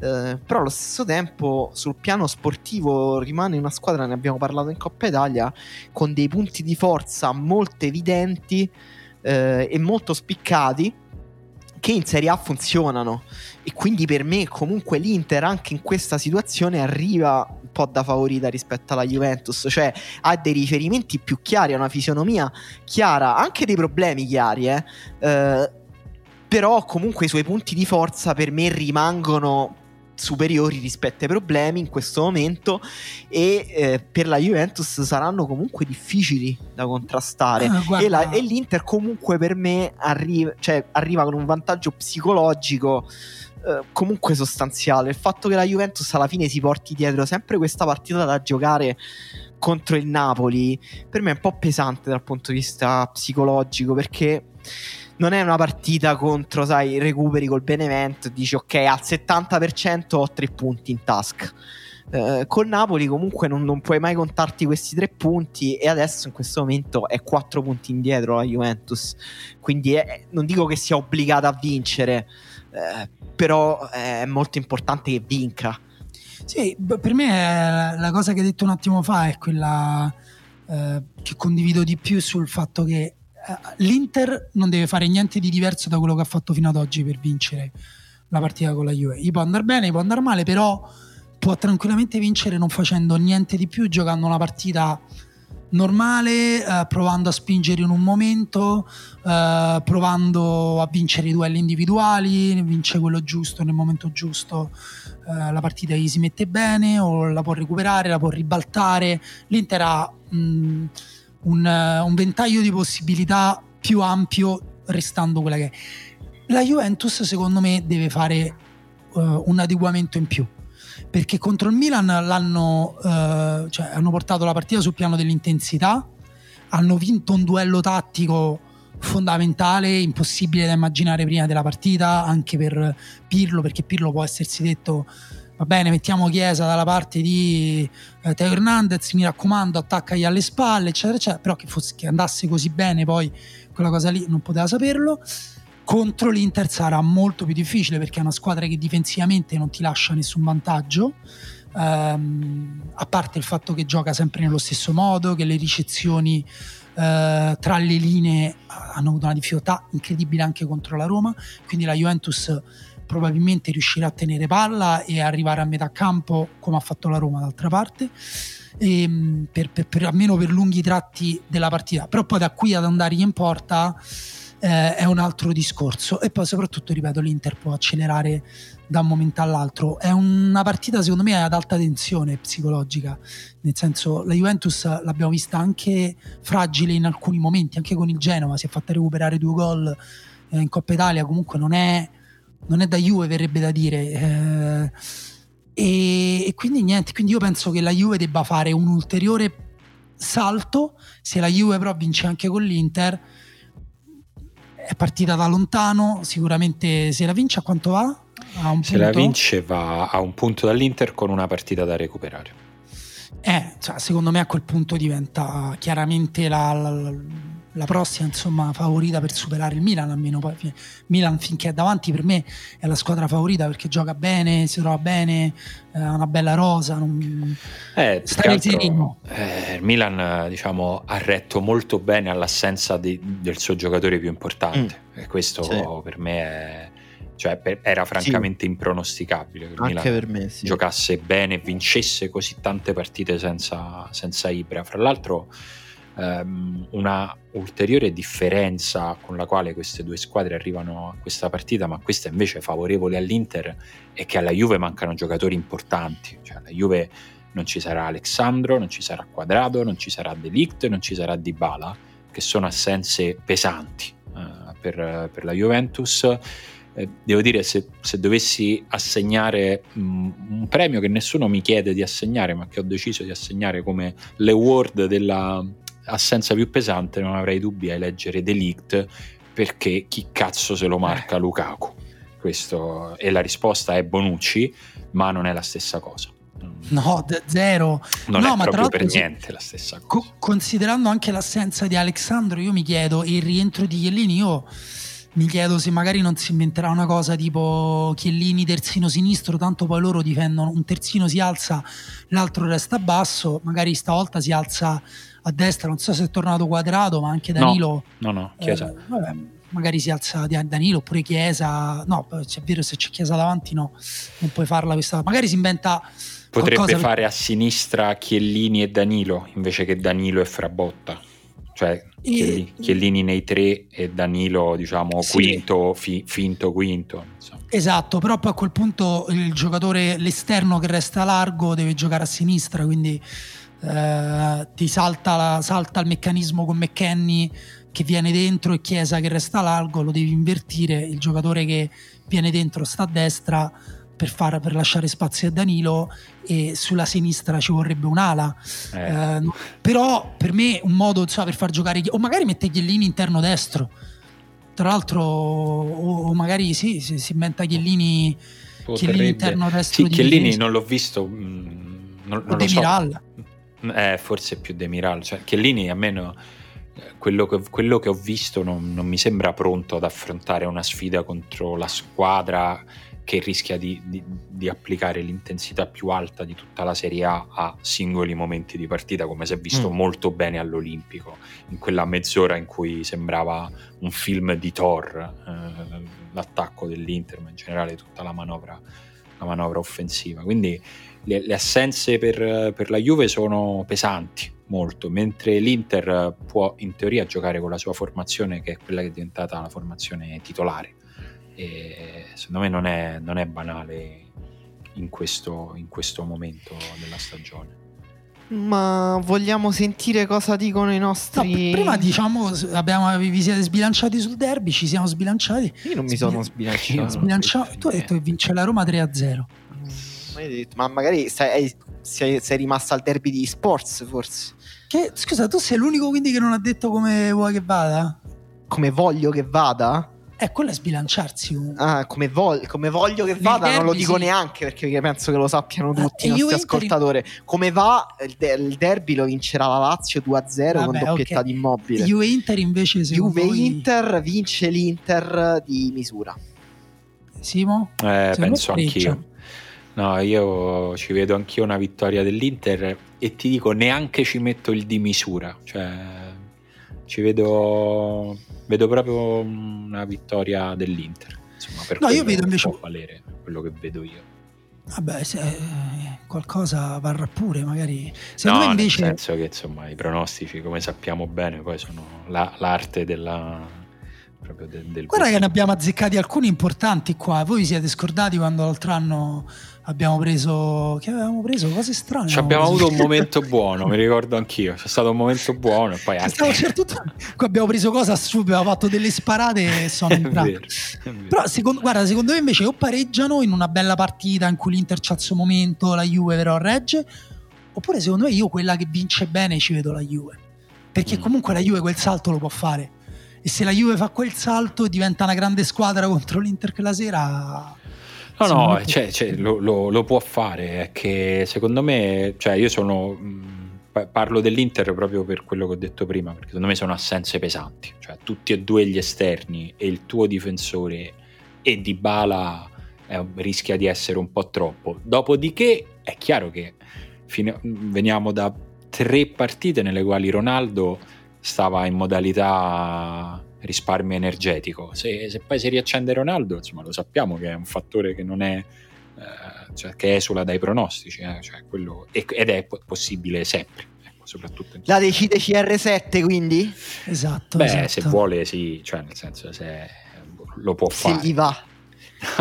Eh, però allo stesso tempo sul piano sportivo rimane una squadra, ne abbiamo parlato in Coppa Italia, con dei punti di forza molto evidenti eh, e molto spiccati che in Serie A funzionano e quindi per me comunque l'Inter anche in questa situazione arriva po' da favorita rispetto alla Juventus, cioè ha dei riferimenti più chiari, ha una fisionomia chiara, anche dei problemi chiari, eh. Eh, però comunque i suoi punti di forza per me rimangono superiori rispetto ai problemi in questo momento e eh, per la Juventus saranno comunque difficili da contrastare. Ah, e, la- e l'Inter comunque per me arriva, cioè, arriva con un vantaggio psicologico eh, comunque sostanziale. Il fatto che la Juventus alla fine si porti dietro sempre questa partita da giocare contro il Napoli per me è un po' pesante dal punto di vista psicologico perché non è una partita contro, sai, recuperi col Benevento dici ok, al 70% ho tre punti in tasca. Eh, col Napoli comunque non, non puoi mai contarti questi tre punti e adesso in questo momento è quattro punti indietro la Juventus. Quindi è- non dico che sia obbligata a vincere, eh, però è molto importante che vinca. Sì, per me la cosa che hai detto un attimo fa è quella eh, che condivido di più sul fatto che l'Inter non deve fare niente di diverso da quello che ha fatto fino ad oggi per vincere la partita con la Juve. Gli può andare bene, gli può andare male, però può tranquillamente vincere non facendo niente di più, giocando una partita normale, eh, provando a spingere in un momento, eh, provando a vincere i duelli individuali, vince quello giusto nel momento giusto, eh, la partita gli si mette bene o la può recuperare, la può ribaltare. L'Inter ha mh, un, eh, un ventaglio di possibilità più ampio restando quella che è. La Juventus secondo me deve fare eh, un adeguamento in più perché contro il Milan l'hanno eh, cioè, hanno portato la partita sul piano dell'intensità hanno vinto un duello tattico fondamentale impossibile da immaginare prima della partita anche per Pirlo perché Pirlo può essersi detto va bene mettiamo Chiesa dalla parte di eh, Teo Hernandez mi raccomando attaccagli alle spalle eccetera eccetera però che, fosse, che andasse così bene poi quella cosa lì non poteva saperlo contro l'Inter sarà molto più difficile perché è una squadra che difensivamente non ti lascia nessun vantaggio. ehm, a parte il fatto che gioca sempre nello stesso modo, che le ricezioni eh, tra le linee hanno avuto una difficoltà incredibile anche contro la Roma. Quindi la Juventus probabilmente riuscirà a tenere palla e arrivare a metà campo come ha fatto la Roma d'altra parte. ehm, per, per- per- almeno per lunghi tratti della partita, però poi da qui ad andare in porta eh, è un altro discorso. E poi, soprattutto, ripeto, l'Inter può accelerare da un momento all'altro. È una partita, secondo me, ad alta tensione psicologica. Nel senso, la Juventus l'abbiamo vista anche fragile in alcuni momenti, anche con il Genova. Si è fatta recuperare due gol eh, in Coppa Italia. Comunque, non è, non è da Juve, verrebbe da dire. Eh, e, e quindi niente. Quindi, io penso che la Juve debba fare un ulteriore salto. Se la Juve, però, vince anche con l'Inter è partita da lontano, sicuramente se la vince a quanto va? A Se la punto? vince va a un punto dall'Inter con una partita da recuperare. Eh, cioè, secondo me a quel punto diventa chiaramente la, la- la prossima insomma, favorita per superare il Milan, almeno poi Milan finché è davanti per me è la squadra favorita perché gioca bene, si trova bene, eh, ha una bella rosa, non- Eh, che altro, sereno. eh, il Milan diciamo, ha retto molto bene all'assenza di- del suo giocatore più importante e questo Sì. per me è- cioè, per- era francamente impronosticabile che il Milan per me, sì. giocasse bene e vincesse così tante partite senza, senza Ibra. Fra l'altro, ehm, una ulteriore differenza con la quale queste due squadre arrivano a questa partita, ma questa invece è favorevole all'Inter, è che alla Juve mancano giocatori importanti. Cioè, alla Juve non ci sarà Alexandro, non ci sarà Quadrado, non ci sarà Delict, non ci sarà Dybala, che sono assenze pesanti eh, per, per la Juventus. Eh, devo dire, se, se dovessi assegnare mh, un premio che nessuno mi chiede di assegnare, ma che ho deciso di assegnare come l'award della assenza più pesante, non avrei dubbi a eleggere Delict perché chi cazzo se lo marca Lukaku? Questo, e la risposta è Bonucci, ma non è la stessa cosa. no, d- zero. Non No, è ma proprio per niente la stessa cosa. Co- considerando anche l'assenza di Alexandro, io mi chiedo, e il rientro di Chiellini, io mi chiedo se magari non si inventerà una cosa tipo Chiellini terzino sinistro, tanto poi loro difendono, un terzino si alza, l'altro resta basso, magari stavolta si alza a destra, non so se è tornato quadrato, ma anche No, Danilo... No, no, eh, Chiesa. vabbè, magari si alza Danilo oppure Chiesa. No, è vero, se c'è Chiesa davanti, no, non puoi farla questa. Magari si inventa. Potrebbe fare per... a sinistra Chiellini e Danilo invece che Danilo e Frabotta. Cioè e... Chiellini nei tre e Danilo, diciamo, sì. quinto, fi, finto quinto. Insomma. Esatto, però poi a quel punto il giocatore, l'esterno che resta largo, deve giocare a sinistra, quindi eh, ti salta, la, salta il meccanismo con McKenny che viene dentro e Chiesa che resta largo, lo devi invertire, il giocatore che viene dentro sta a destra per, far, per lasciare spazio a Danilo e sulla sinistra ci vorrebbe un'ala. Eh. Eh, però per me un modo insomma, per far giocare, o magari mette Chiellini interno destro, tra l'altro, o, o magari sì, si, si inventa Chiellini, Chiellini interno destro. Sì, Chiellini non l'ho visto. Mh, mm, non, non Demiral. So. Eh, forse più Demiral. Cioè, Chiellini a meno quello che, quello che ho visto non, non, mi sembra pronto ad affrontare una sfida contro la squadra che rischia di, di, di, applicare l'intensità più alta di tutta la Serie A a singoli momenti di partita, come si è visto mm. molto bene all'Olimpico, in quella mezz'ora in cui sembrava un film di Thor, eh, l'attacco dell'Inter, ma in generale tutta la manovra, la manovra offensiva. Quindi le, le assenze per, per la Juve sono pesanti, molto, mentre l'Inter può in teoria giocare con la sua formazione, che è quella che è diventata la formazione titolare e secondo me non è, non è banale in questo, in questo momento della stagione. Ma vogliamo sentire cosa dicono i nostri. No, prima diciamo, abbiamo, vi siete sbilanciati sul derby, ci siamo sbilanciati. Io non mi sono sbilanciato. sbilanciato. Tu hai detto che vince la Roma 3-0. Mm, ma magari sei, sei, sei rimasto al derby di sports, forse. Che, scusa, tu sei l'unico quindi che non ha detto come vuoi che vada? Come voglio che vada? Eh, quello è sbilanciarsi. Ah, come, vol- come voglio che vada, derby, non lo dico sì. neanche perché penso che lo sappiano eh, tutti eh, i nostri ascoltatori. Come va, il, de- il, derby lo vincerà la Lazio 2-0 Vabbè, con doppietta okay. di immobile. Juve Inter invece Juve voi... Inter vince l'Inter di misura. Simo? Eh, penso anch'io. No, io ci vedo anch'io una vittoria dell'Inter e ti dico neanche ci metto il di misura. Cioè ci vedo, vedo proprio una vittoria dell'Inter. Insomma, per no, io vedo invece può valere quello che vedo io. Vabbè, se eh, qualcosa varrà pure, magari. Secondo no, invece... nel senso che insomma i pronostici, come sappiamo bene, poi sono la, l'arte della, proprio del, del Guarda che ne abbiamo azzeccati alcuni importanti qua. Voi vi siete scordati quando l'altro anno abbiamo preso che avevamo preso cose strane. Ci abbiamo avuto un momento buono, mi ricordo anch'io. C'è stato un momento buono e poi altri... certo, abbiamo preso cose assurde, abbiamo fatto delle sparate e sono entrati. Però secondo, guarda, secondo me invece o pareggiano in una bella partita in cui l'Inter c'ha il suo momento, la Juve però regge, oppure secondo me io quella che vince bene ci vedo la Juve. Perché mm. comunque la Juve quel salto lo può fare. E se la Juve fa quel salto e diventa una grande squadra contro l'Inter quella sera No, no, cioè, cioè, lo, lo, lo, può fare, è che secondo me, cioè io sono, mh, parlo dell'Inter proprio per quello che ho detto prima, perché secondo me sono assenze pesanti, cioè tutti e due gli esterni e il tuo difensore e Di Bala eh, rischia di essere un po' troppo. Dopodiché è chiaro che fine, veniamo da tre partite nelle quali Ronaldo stava in modalità risparmio energetico. Se, se, poi si riaccende Ronaldo, insomma, lo sappiamo che è un fattore che non è eh, cioè, che esula dai pronostici, eh, cioè quello, ed è possibile sempre. Ecco, soprattutto in La decide CR7 quindi? Esatto. Beh, esatto. se vuole sì, cioè nel senso se lo può se fare. gli va.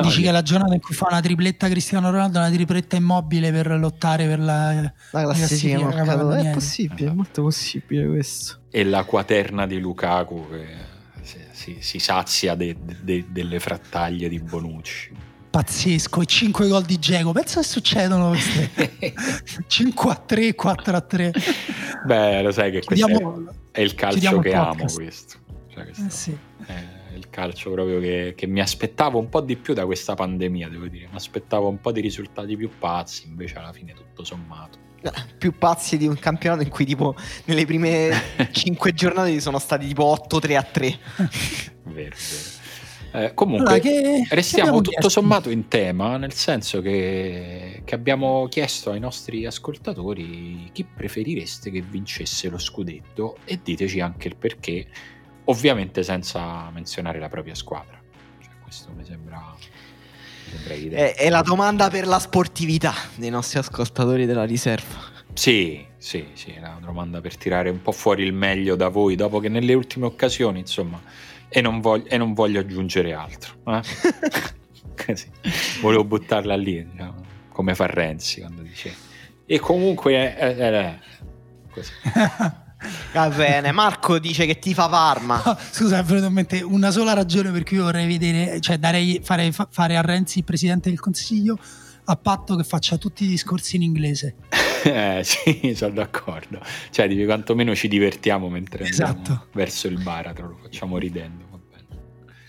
Dici che la giornata in cui fa una tripletta Cristiano Ronaldo, una tripletta immobile per lottare per la, la classifica, è possibile, è molto possibile questo. E la quaterna di Lukaku che si, si sazia de, de, delle frattaglie di Bonucci. Pazzesco, i 5 gol di Diego, pensa che succedono queste 5 a 3, 4 a 3. Beh, lo sai che questo è, è, il calcio che amo questo. Cioè, questo eh sì. è il calcio proprio che, che, mi aspettavo un po' di più da questa pandemia, devo dire. Mi aspettavo un po' di risultati più pazzi, invece alla fine tutto sommato più pazzi di un campionato in cui tipo nelle prime 5 giornate sono stati tipo 8-3 a 3. vero, vero. Eh, comunque allora, che, restiamo che tutto chiesto? sommato in tema, nel senso che, che, abbiamo chiesto ai nostri ascoltatori chi preferireste che vincesse lo scudetto e diteci anche il perché ovviamente senza menzionare la propria squadra. Cioè, questo mi sembra... mi sembra È, evidente. è la domanda per la sportività dei nostri ascoltatori della riserva. Sì, sì, sì, è una domanda per tirare un po' fuori il meglio da voi, dopo che nelle ultime occasioni, insomma, e non voglio, e non voglio aggiungere altro. eh. Così. Volevo buttarla lì, diciamo, come fa Renzi quando dice. E comunque... eh, eh, eh, così. Va bene, Marco dice che ti fa Parma. Oh, Scusa, è venuto in mente una sola ragione per cui vorrei vedere, cioè darei, fare, fa- fare a Renzi, il presidente del consiglio, a patto che faccia tutti i discorsi in inglese. Eh, sì, sono d'accordo. Cioè, dici, quantomeno ci divertiamo mentre andiamo Esatto. verso il baratro, lo facciamo ridendo.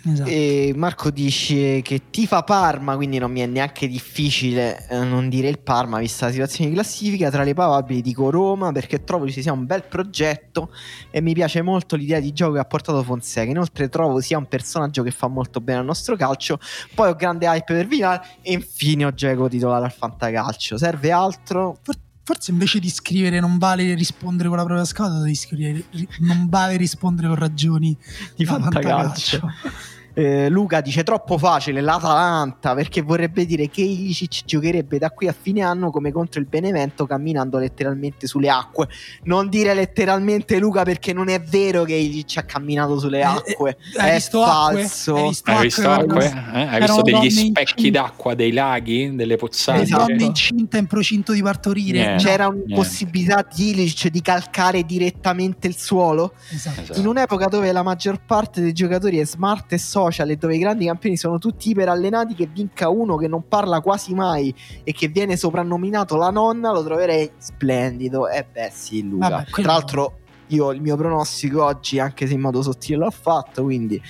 Esatto. E Marco dice che ti fa Parma, quindi non mi è neanche difficile eh, non dire il Parma, vista la situazione di classifica. Tra le probabili dico Roma perché trovo ci sia un bel progetto e mi piace molto l'idea di gioco che ha portato Fonseca. Inoltre trovo sia un personaggio che fa molto bene al nostro calcio. Poi ho grande hype per Vidal e infine ho Geco titolare al Fantacalcio. Serve altro? For- Forse invece di scrivere non vale rispondere con la propria squadra, devi scrivere ri- non vale rispondere con ragioni Di da fantacalcio. Eh, Luca dice troppo facile l'Atalanta perché vorrebbe dire che Ilicic giocherebbe da qui a fine anno come contro il Benevento camminando letteralmente sulle acque. Non dire letteralmente Luca perché non è vero che Ilicic ha camminato sulle Eh, acque. Hai è visto acque? falso. Hai visto Hai visto, acque? Eh? Hai visto degli specchi incinte- d'acqua dei laghi, delle Le pozzanghere? Esatto. donne incinta in procinto di partorire. Niente. No, C'era un'impossibilità di Ilicic di calcare direttamente il suolo. esatto. Esatto. In un'epoca dove la maggior parte dei giocatori è smart e social e dove i grandi campioni sono tutti iperallenati, che vinca uno che non parla quasi mai e che viene soprannominato la nonna, lo troverei splendido. E beh, sì, Luca. Vabbè, quello- Tra l'altro, io il mio pronostico oggi, anche se in modo sottile l'ho fatto, quindi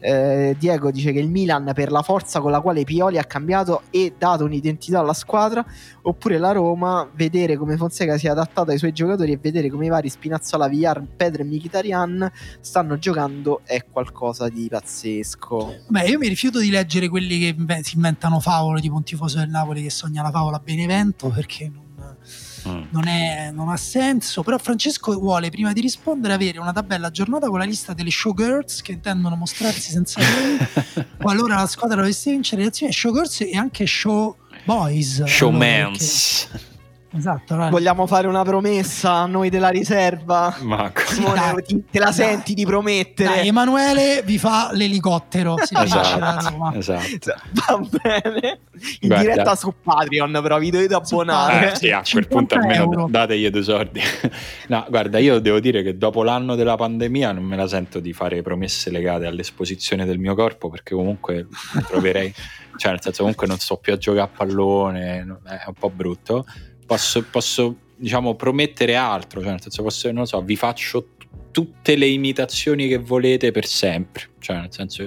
eh, Diego dice che il Milan per la forza con la quale Pioli ha cambiato e dato un'identità alla squadra, oppure la Roma, vedere come Fonseca si è adattato ai suoi giocatori e vedere come i vari Spinazzola, Villar, Pedro e Mkhitaryan stanno giocando è qualcosa di pazzesco. Beh, io mi rifiuto di leggere quelli che inve- si inventano favole, tipo un tifoso del Napoli che sogna la favola Benevento, perché non, Mm. non è- non ha senso. Però Francesco vuole, prima di rispondere, avere una tabella aggiornata con la lista delle showgirls che intendono mostrarsi senza lui, qualora la squadra dovesse vincere le azioni showgirls e anche show boys. Showmans. Allora, esatto, allora- Vogliamo fare una promessa a noi della riserva? Ma Simone, ti- te la senti di promettere? Dai, Emanuele vi fa l'elicottero. Si esatto, Roma. esatto. Va bene. In Guarda. diretta su Patreon, però vi dovete abbonare. Eh, sì, a quel punto 50 almeno euro. dategli due soldi. no, guarda, io devo dire che dopo l'anno della pandemia non me la sento di fare promesse legate all'esposizione del mio corpo perché comunque troverei, cioè nel senso comunque non sto più a giocare a pallone, è un po' brutto. Posso, posso diciamo, promettere altro, cioè nel senso posso, non lo so, vi faccio t- tutte le imitazioni che volete per sempre, cioè nel senso...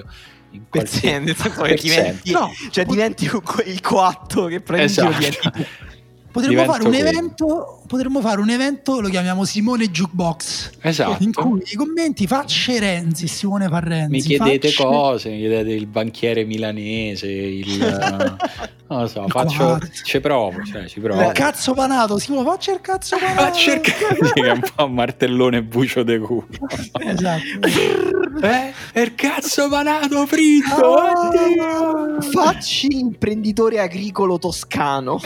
In Per qualsiasi- sempre, nel senso che per diventi, No, cioè, diventi il coatto che prendi Esatto. Potremmo fare un quello. evento, potremmo fare un evento, lo chiamiamo Simone Jukebox, Esatto. in cui i commenti facce Renzi, Simone fa Renzi. mi chiedete facce- cose, mi chiedete il banchiere milanese, il non lo so, Il faccio quadro. ci provo, cioè ci provo. Il cazzo panato, Simone faccia il cazzo panato. Ma cercare che è un po' martellone bucio de culo. Esatto. Eh, è il cazzo panato fritto. Oddio. Facci l'imprenditore agricolo toscano.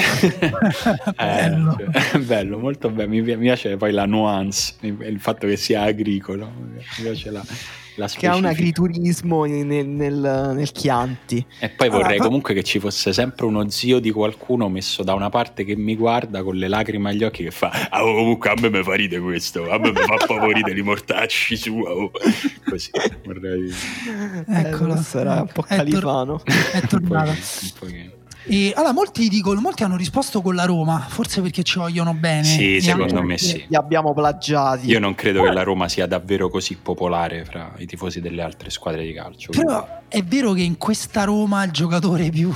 Bello. Eh, bello, molto bello. Mi, pi- mi piace poi la nuance, il fatto che sia agricolo. Mi piace la, la che ha un agriturismo nel, nel- nel Chianti. E poi vorrei Allora, comunque che ci fosse sempre uno zio di qualcuno messo da una parte che mi guarda con le lacrime agli occhi che fa ah oh, comunque a me mi fa ride questo, a me mi fa ride i mortacci su oh." così vorrei Eccolo. Eh, sarà un po' È tor- califano. È un tornata. pochino, un pochino. E, allora, molti dicono, molti hanno risposto con la Roma, forse perché ci vogliono bene. Sì, E secondo me sì. Li abbiamo plagiati. Io non credo che la Roma sia davvero così popolare fra i tifosi delle altre squadre di calcio. Però è vero che in questa Roma il giocatore più,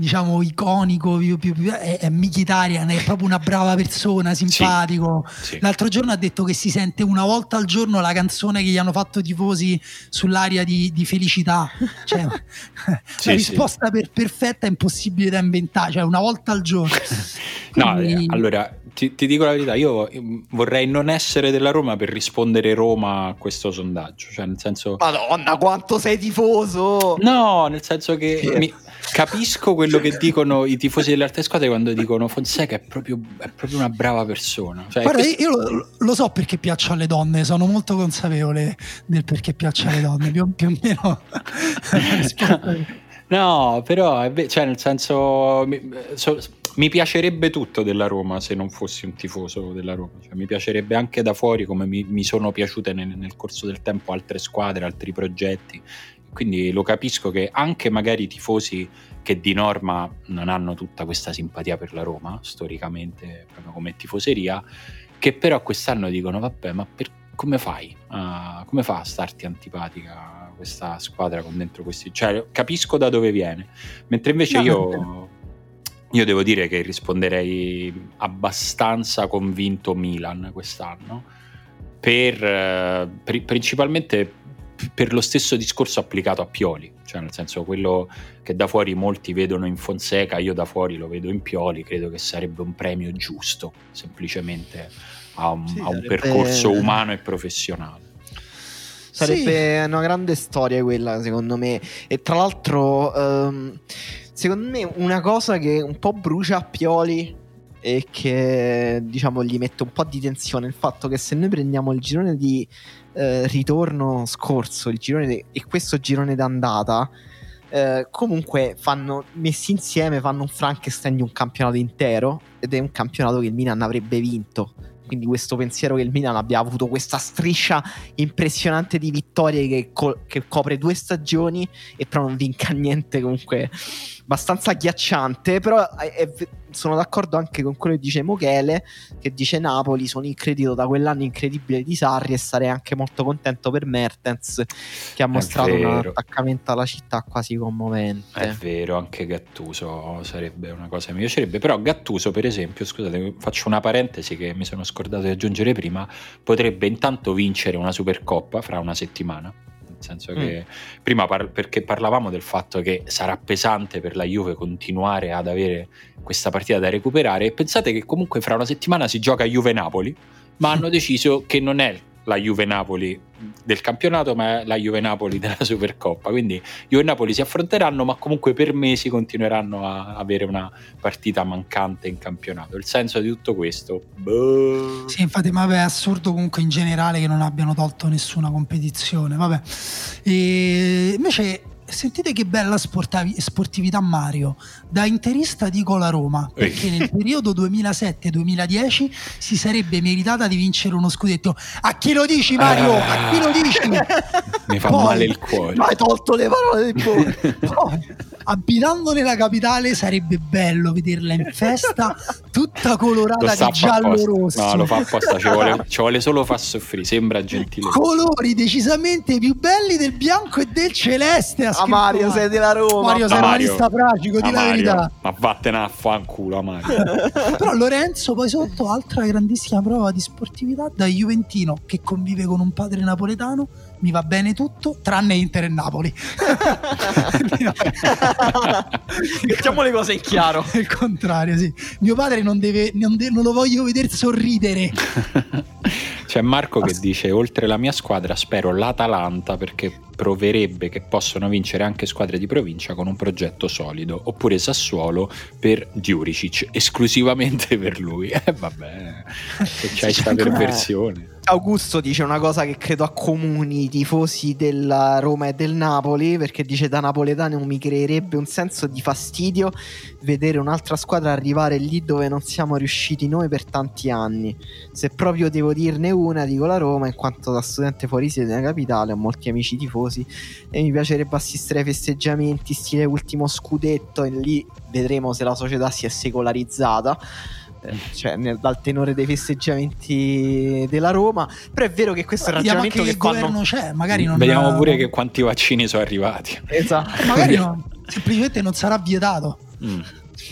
diciamo, iconico più, più- più- è, è Mkhitaryan, è proprio una brava persona, simpatico. Sì. L'altro giorno ha detto che si sente una volta al giorno la canzone che gli hanno fatto tifosi sull'aria di, di felicità. Cioè, Sì, la risposta per- perfetta è impossibile da inventare, cioè una volta al giorno. No, Quindi- eh, allora ti, ti, dico la verità, io vorrei non essere della Roma per rispondere Roma a questo sondaggio. Cioè, nel senso. Madonna, quanto sei tifoso! No, nel senso che mi, capisco quello che dicono i tifosi delle altre squadre quando dicono Fonseca è proprio, è proprio una brava persona. Cioè, Guarda, questo... io lo, lo, so perché piaccio alle donne, sono molto consapevole del perché piaccio alle donne, più, più o meno. no, però, cioè, nel senso. So, mi piacerebbe tutto della Roma se non fossi un tifoso della Roma. Cioè, mi piacerebbe anche da fuori come mi, mi sono piaciute nel, nel, corso del tempo altre squadre, altri progetti. Quindi lo capisco che anche magari i tifosi che di norma non hanno tutta questa simpatia per la Roma, storicamente, proprio come tifoseria, che però quest'anno dicono vabbè ma per, come fai? Uh, come fa a starti antipatica questa squadra con dentro questi... Cioè capisco da dove viene, mentre invece no, io io devo dire che risponderei abbastanza convinto Milan quest'anno, per, eh, per, principalmente per lo stesso discorso applicato a Pioli, cioè nel senso quello che da fuori molti vedono in Fonseca, io da fuori lo vedo in Pioli, credo che sarebbe un premio giusto, semplicemente a un, sì, a un percorso umano e professionale. Sarebbe sì. una grande storia quella, secondo me. E tra l'altro, um, secondo me una cosa che un po' brucia a Pioli e che diciamo gli mette un po' di tensione il fatto che se noi prendiamo il girone di eh, ritorno scorso de- e questo girone d'andata eh, comunque fanno messi insieme fanno un Frankenstein di un campionato intero ed è un campionato che il Milan avrebbe vinto. Quindi questo pensiero che il Milan abbia avuto questa striscia impressionante di vittorie che, co- che copre due stagioni e però non vinca niente comunque abbastanza agghiacciante però è, è, sono d'accordo anche con quello che dice Mochele che dice Napoli sono in credito da quell'anno incredibile di Sarri e sarei anche molto contento per Mertens che ha mostrato un attaccamento alla città quasi commovente. È vero anche Gattuso sarebbe una cosa che mi piacerebbe però Gattuso per esempio scusate faccio una parentesi che mi sono scordato di aggiungere prima potrebbe intanto vincere una Supercoppa fra una settimana nel senso che mm. prima par- perché parlavamo del fatto che sarà pesante per la Juve continuare ad avere questa partita da recuperare e pensate che comunque fra una settimana si gioca Juve-Napoli, ma hanno deciso che non è la Juve Napoli del campionato, ma la Juve Napoli della Supercoppa. Quindi Juve e Napoli si affronteranno, ma comunque per mesi continueranno a avere una partita mancante in campionato. Il senso di tutto questo. Boh. Sì, infatti, ma è assurdo comunque in generale che non abbiano tolto nessuna competizione. Vabbè. E invece sentite che bella sportavi- sportività Mario. Da interista dico la Roma, perché nel periodo 2007-2010 si sarebbe meritata di vincere uno scudetto. A chi lo dici Mario? A chi lo dici? Mi fa Poi, male il cuore. Ma hai tolto le parole del cuore. abitando nella capitale sarebbe bello vederla in festa tutta colorata di giallo rosso. No, lo fa apposta, ci vuole, ci vuole solo far soffrire, sembra gentile. Colori decisamente più belli del bianco e del celeste. A Mario sei della Roma. Mario sei un pratico, di la verità. Ma vattene a fanculo a Mario. Però Lorenzo poi sotto altra grandissima prova di sportività da Juventino che convive con un padre napoletano mi va bene tutto tranne Inter e Napoli. Mettiamo le cose in chiaro. Il contrario, sì. Mio padre non, deve, non, de- non lo voglio vedere sorridere. C'è Marco che dice: Oltre la mia squadra, spero l'Atalanta perché proverebbe che possono vincere anche squadre di provincia con un progetto solido. Oppure Sassuolo per Diuricic, esclusivamente per lui. Eh, vabbè, se c'è questa perversione. Augusto dice una cosa che credo accomuni i tifosi della Roma e del Napoli, perché dice da napoletano mi creerebbe un senso di fastidio vedere un'altra squadra arrivare lì dove non siamo riusciti noi per tanti anni. Se proprio devo dirne una, dico la Roma, in quanto da studente fuori sede della capitale ho molti amici tifosi e mi piacerebbe assistere ai festeggiamenti stile ultimo scudetto e lì vedremo se la società si è secolarizzata cioè nel, dal tenore dei festeggiamenti della Roma. Però è vero che questo è il ragionamento che, il quando... c'è, magari non Vediamo pure che quanti vaccini sono arrivati. Esatto. magari no, semplicemente non sarà vietato. Mm.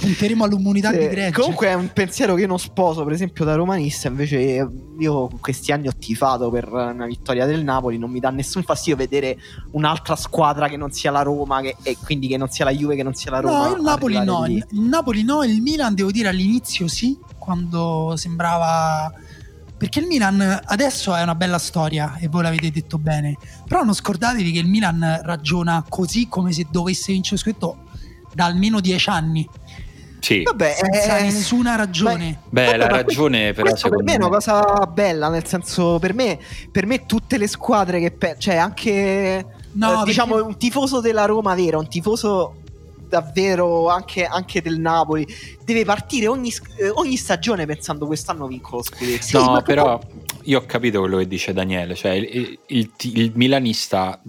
Punteremo all'immunità Sì, di gregge. Comunque è un pensiero che io non sposo, per esempio da romanista, invece io questi anni ho tifato per una vittoria del Napoli, non mi dà nessun fastidio vedere un'altra squadra che non sia la Roma che- e quindi che non sia la Juve, che non sia la Roma. No, il Napoli no, lì. il, il Napoli no, il Milan devo dire all'inizio sì, quando sembrava... Perché il Milan adesso è una bella storia e voi l'avete detto bene, però non scordatevi che il Milan ragiona così come se dovesse vincere lo scudetto da almeno dieci anni, Sì, Vabbè, senza eh, nessuna ragione. beh, Vabbè, la ragione però Questo per me è una cosa bella, nel senso, per me, per me tutte le squadre che... pe- cioè anche... No, eh, diciamo perché- un tifoso della Roma vero, un tifoso davvero anche, anche del Napoli deve partire ogni, eh, ogni stagione pensando quest'anno vinco lo scudetto. Sì, no, ma però io ho capito quello che dice Daniele, cioè il, il- il milanista,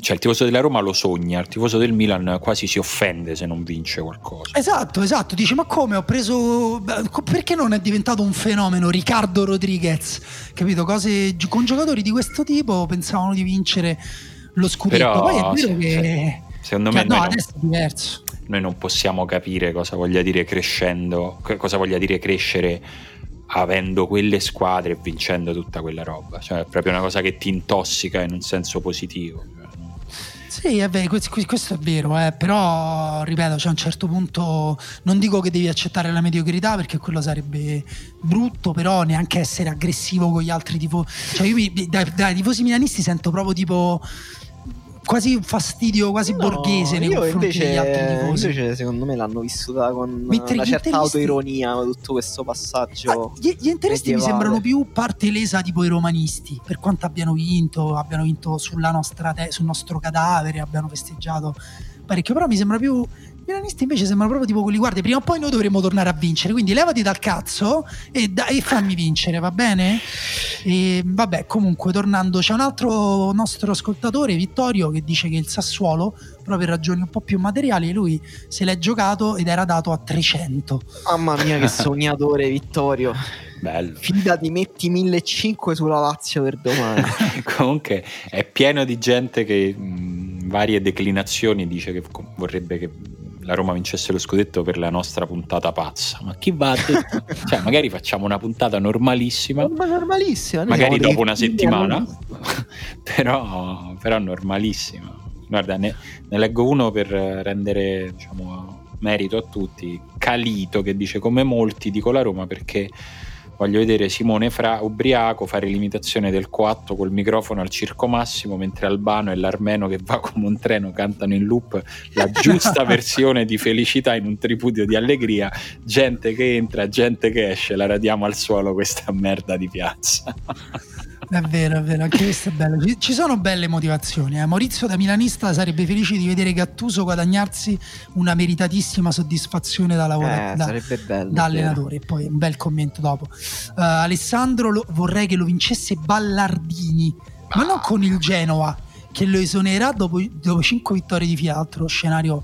cioè il tifoso della Roma lo sogna, il tifoso del Milan quasi si offende se non vince qualcosa. Esatto, esatto. Dice: Ma come ho preso. Perché non è diventato un fenomeno Riccardo Rodriguez? Capito? Cose con giocatori di questo tipo pensavano di vincere lo scudetto. Però, Poi è vero se- che. Secondo che- me no, noi non, adesso è diverso. noi non possiamo capire cosa voglia dire crescendo, cosa voglia dire crescere avendo quelle squadre e vincendo tutta quella roba. Cioè è proprio una cosa che ti intossica in un senso positivo. Sì, è vero, questo, è vero, eh, però ripeto, cioè, a un certo punto non dico che devi accettare la mediocrità perché quello sarebbe brutto, però neanche essere aggressivo con gli altri tifosi. Cioè, io mi- dai, dai tifosi milanisti sento proprio tipo quasi fastidio quasi No, borghese nei io confronti invece, degli altri tifosi. invece secondo me l'hanno vissuta con Mentre una certa interisti- autoironia tutto questo passaggio Ah, gli, gli interisti mi sembrano più parte lesa tipo i romanisti, per quanto abbiano vinto, abbiano vinto sulla nostra te- sul nostro cadavere, abbiano festeggiato parecchio, però mi sembra più milanisti invece sembrano proprio tipo quelli, guardi, prima o poi noi dovremo tornare a vincere, quindi levati dal cazzo e, da- e fammi vincere, va bene? E vabbè, comunque tornando, c'è un altro nostro ascoltatore, Vittorio, che dice che il Sassuolo, però per ragioni un po' più materiali, lui se l'è giocato ed era dato a 300. mamma mia che sognatore Vittorio Bello. fidati metti 1500 sulla Lazio per domani Comunque è pieno di gente che in varie declinazioni dice che vorrebbe che la Roma vincesse lo scudetto per la nostra puntata pazza. Ma chi va a detto? cioè, magari facciamo una puntata normalissima, ma normalissima magari dopo una settimana, però, però normalissima. Guarda, ne, ne leggo uno per rendere diciamo, merito a tutti. Calito che dice come molti dico la Roma perché voglio vedere Simone Fra ubriaco fare l'imitazione del coatto col microfono al circo massimo mentre Albano e l'Armeno che va come un treno cantano in loop la giusta versione di felicità in un tripudio di allegria. Gente che entra, gente che esce la radiamo al suolo questa merda di piazza È vero, è vero, anche questo è bello. Ci, ci sono belle motivazioni. Eh. Maurizio da milanista sarebbe felice di vedere Gattuso guadagnarsi una meritatissima soddisfazione da, lavora- eh, da, sarebbe bello da allenatore. Poi un bel commento dopo. Uh, Alessandro lo- vorrei che lo vincesse Ballardini, ma non con il Genova, che lo esonerà dopo, dopo 5 vittorie di fila, altro scenario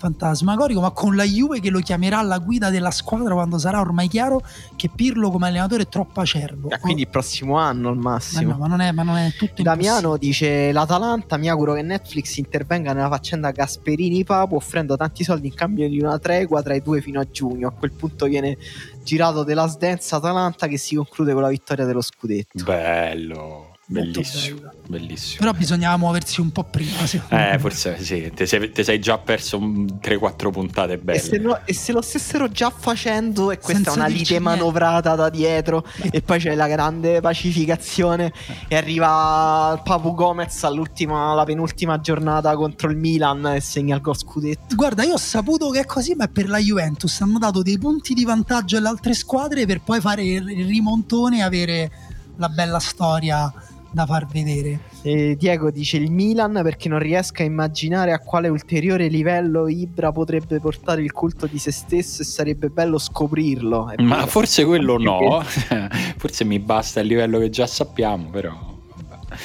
fantasmagorico, ma con la Juve che lo chiamerà alla guida della squadra quando sarà ormai chiaro che Pirlo come allenatore è troppo acerbo. Eh, quindi il prossimo anno al Ma massimo no, ma non è, ma non è tutto Damiano dice l'Atalanta mi auguro che Netflix intervenga nella faccenda Gasperini Papu offrendo tanti soldi in cambio di una tregua tra i due fino a giugno. A quel punto viene girato Last Dance Atalanta che si conclude con la vittoria dello scudetto. Bello bellissimo bellissimo Però bisognava muoversi un po' prima. secondo me. Eh, forse sì, ti sei, sei già perso 3-4 puntate belle. e se, no- e se lo stessero già facendo e questa Senza è una lite niente. manovrata da dietro e poi c'è la grande pacificazione e arriva il Papu Gomez all'ultima, alla penultima giornata contro il Milan e segna il gol scudetto Guarda, io ho saputo che è così, ma è per la Juventus. Hanno dato dei punti di vantaggio alle altre squadre per poi fare il rimontone e avere la bella storia da far vedere. E Diego dice il Milan perché non riesco a immaginare a quale ulteriore livello Ibra potrebbe portare il culto di se stesso e sarebbe bello scoprirlo. È Ma vero. forse quello no, forse mi basta il livello che già sappiamo, però. vabbè.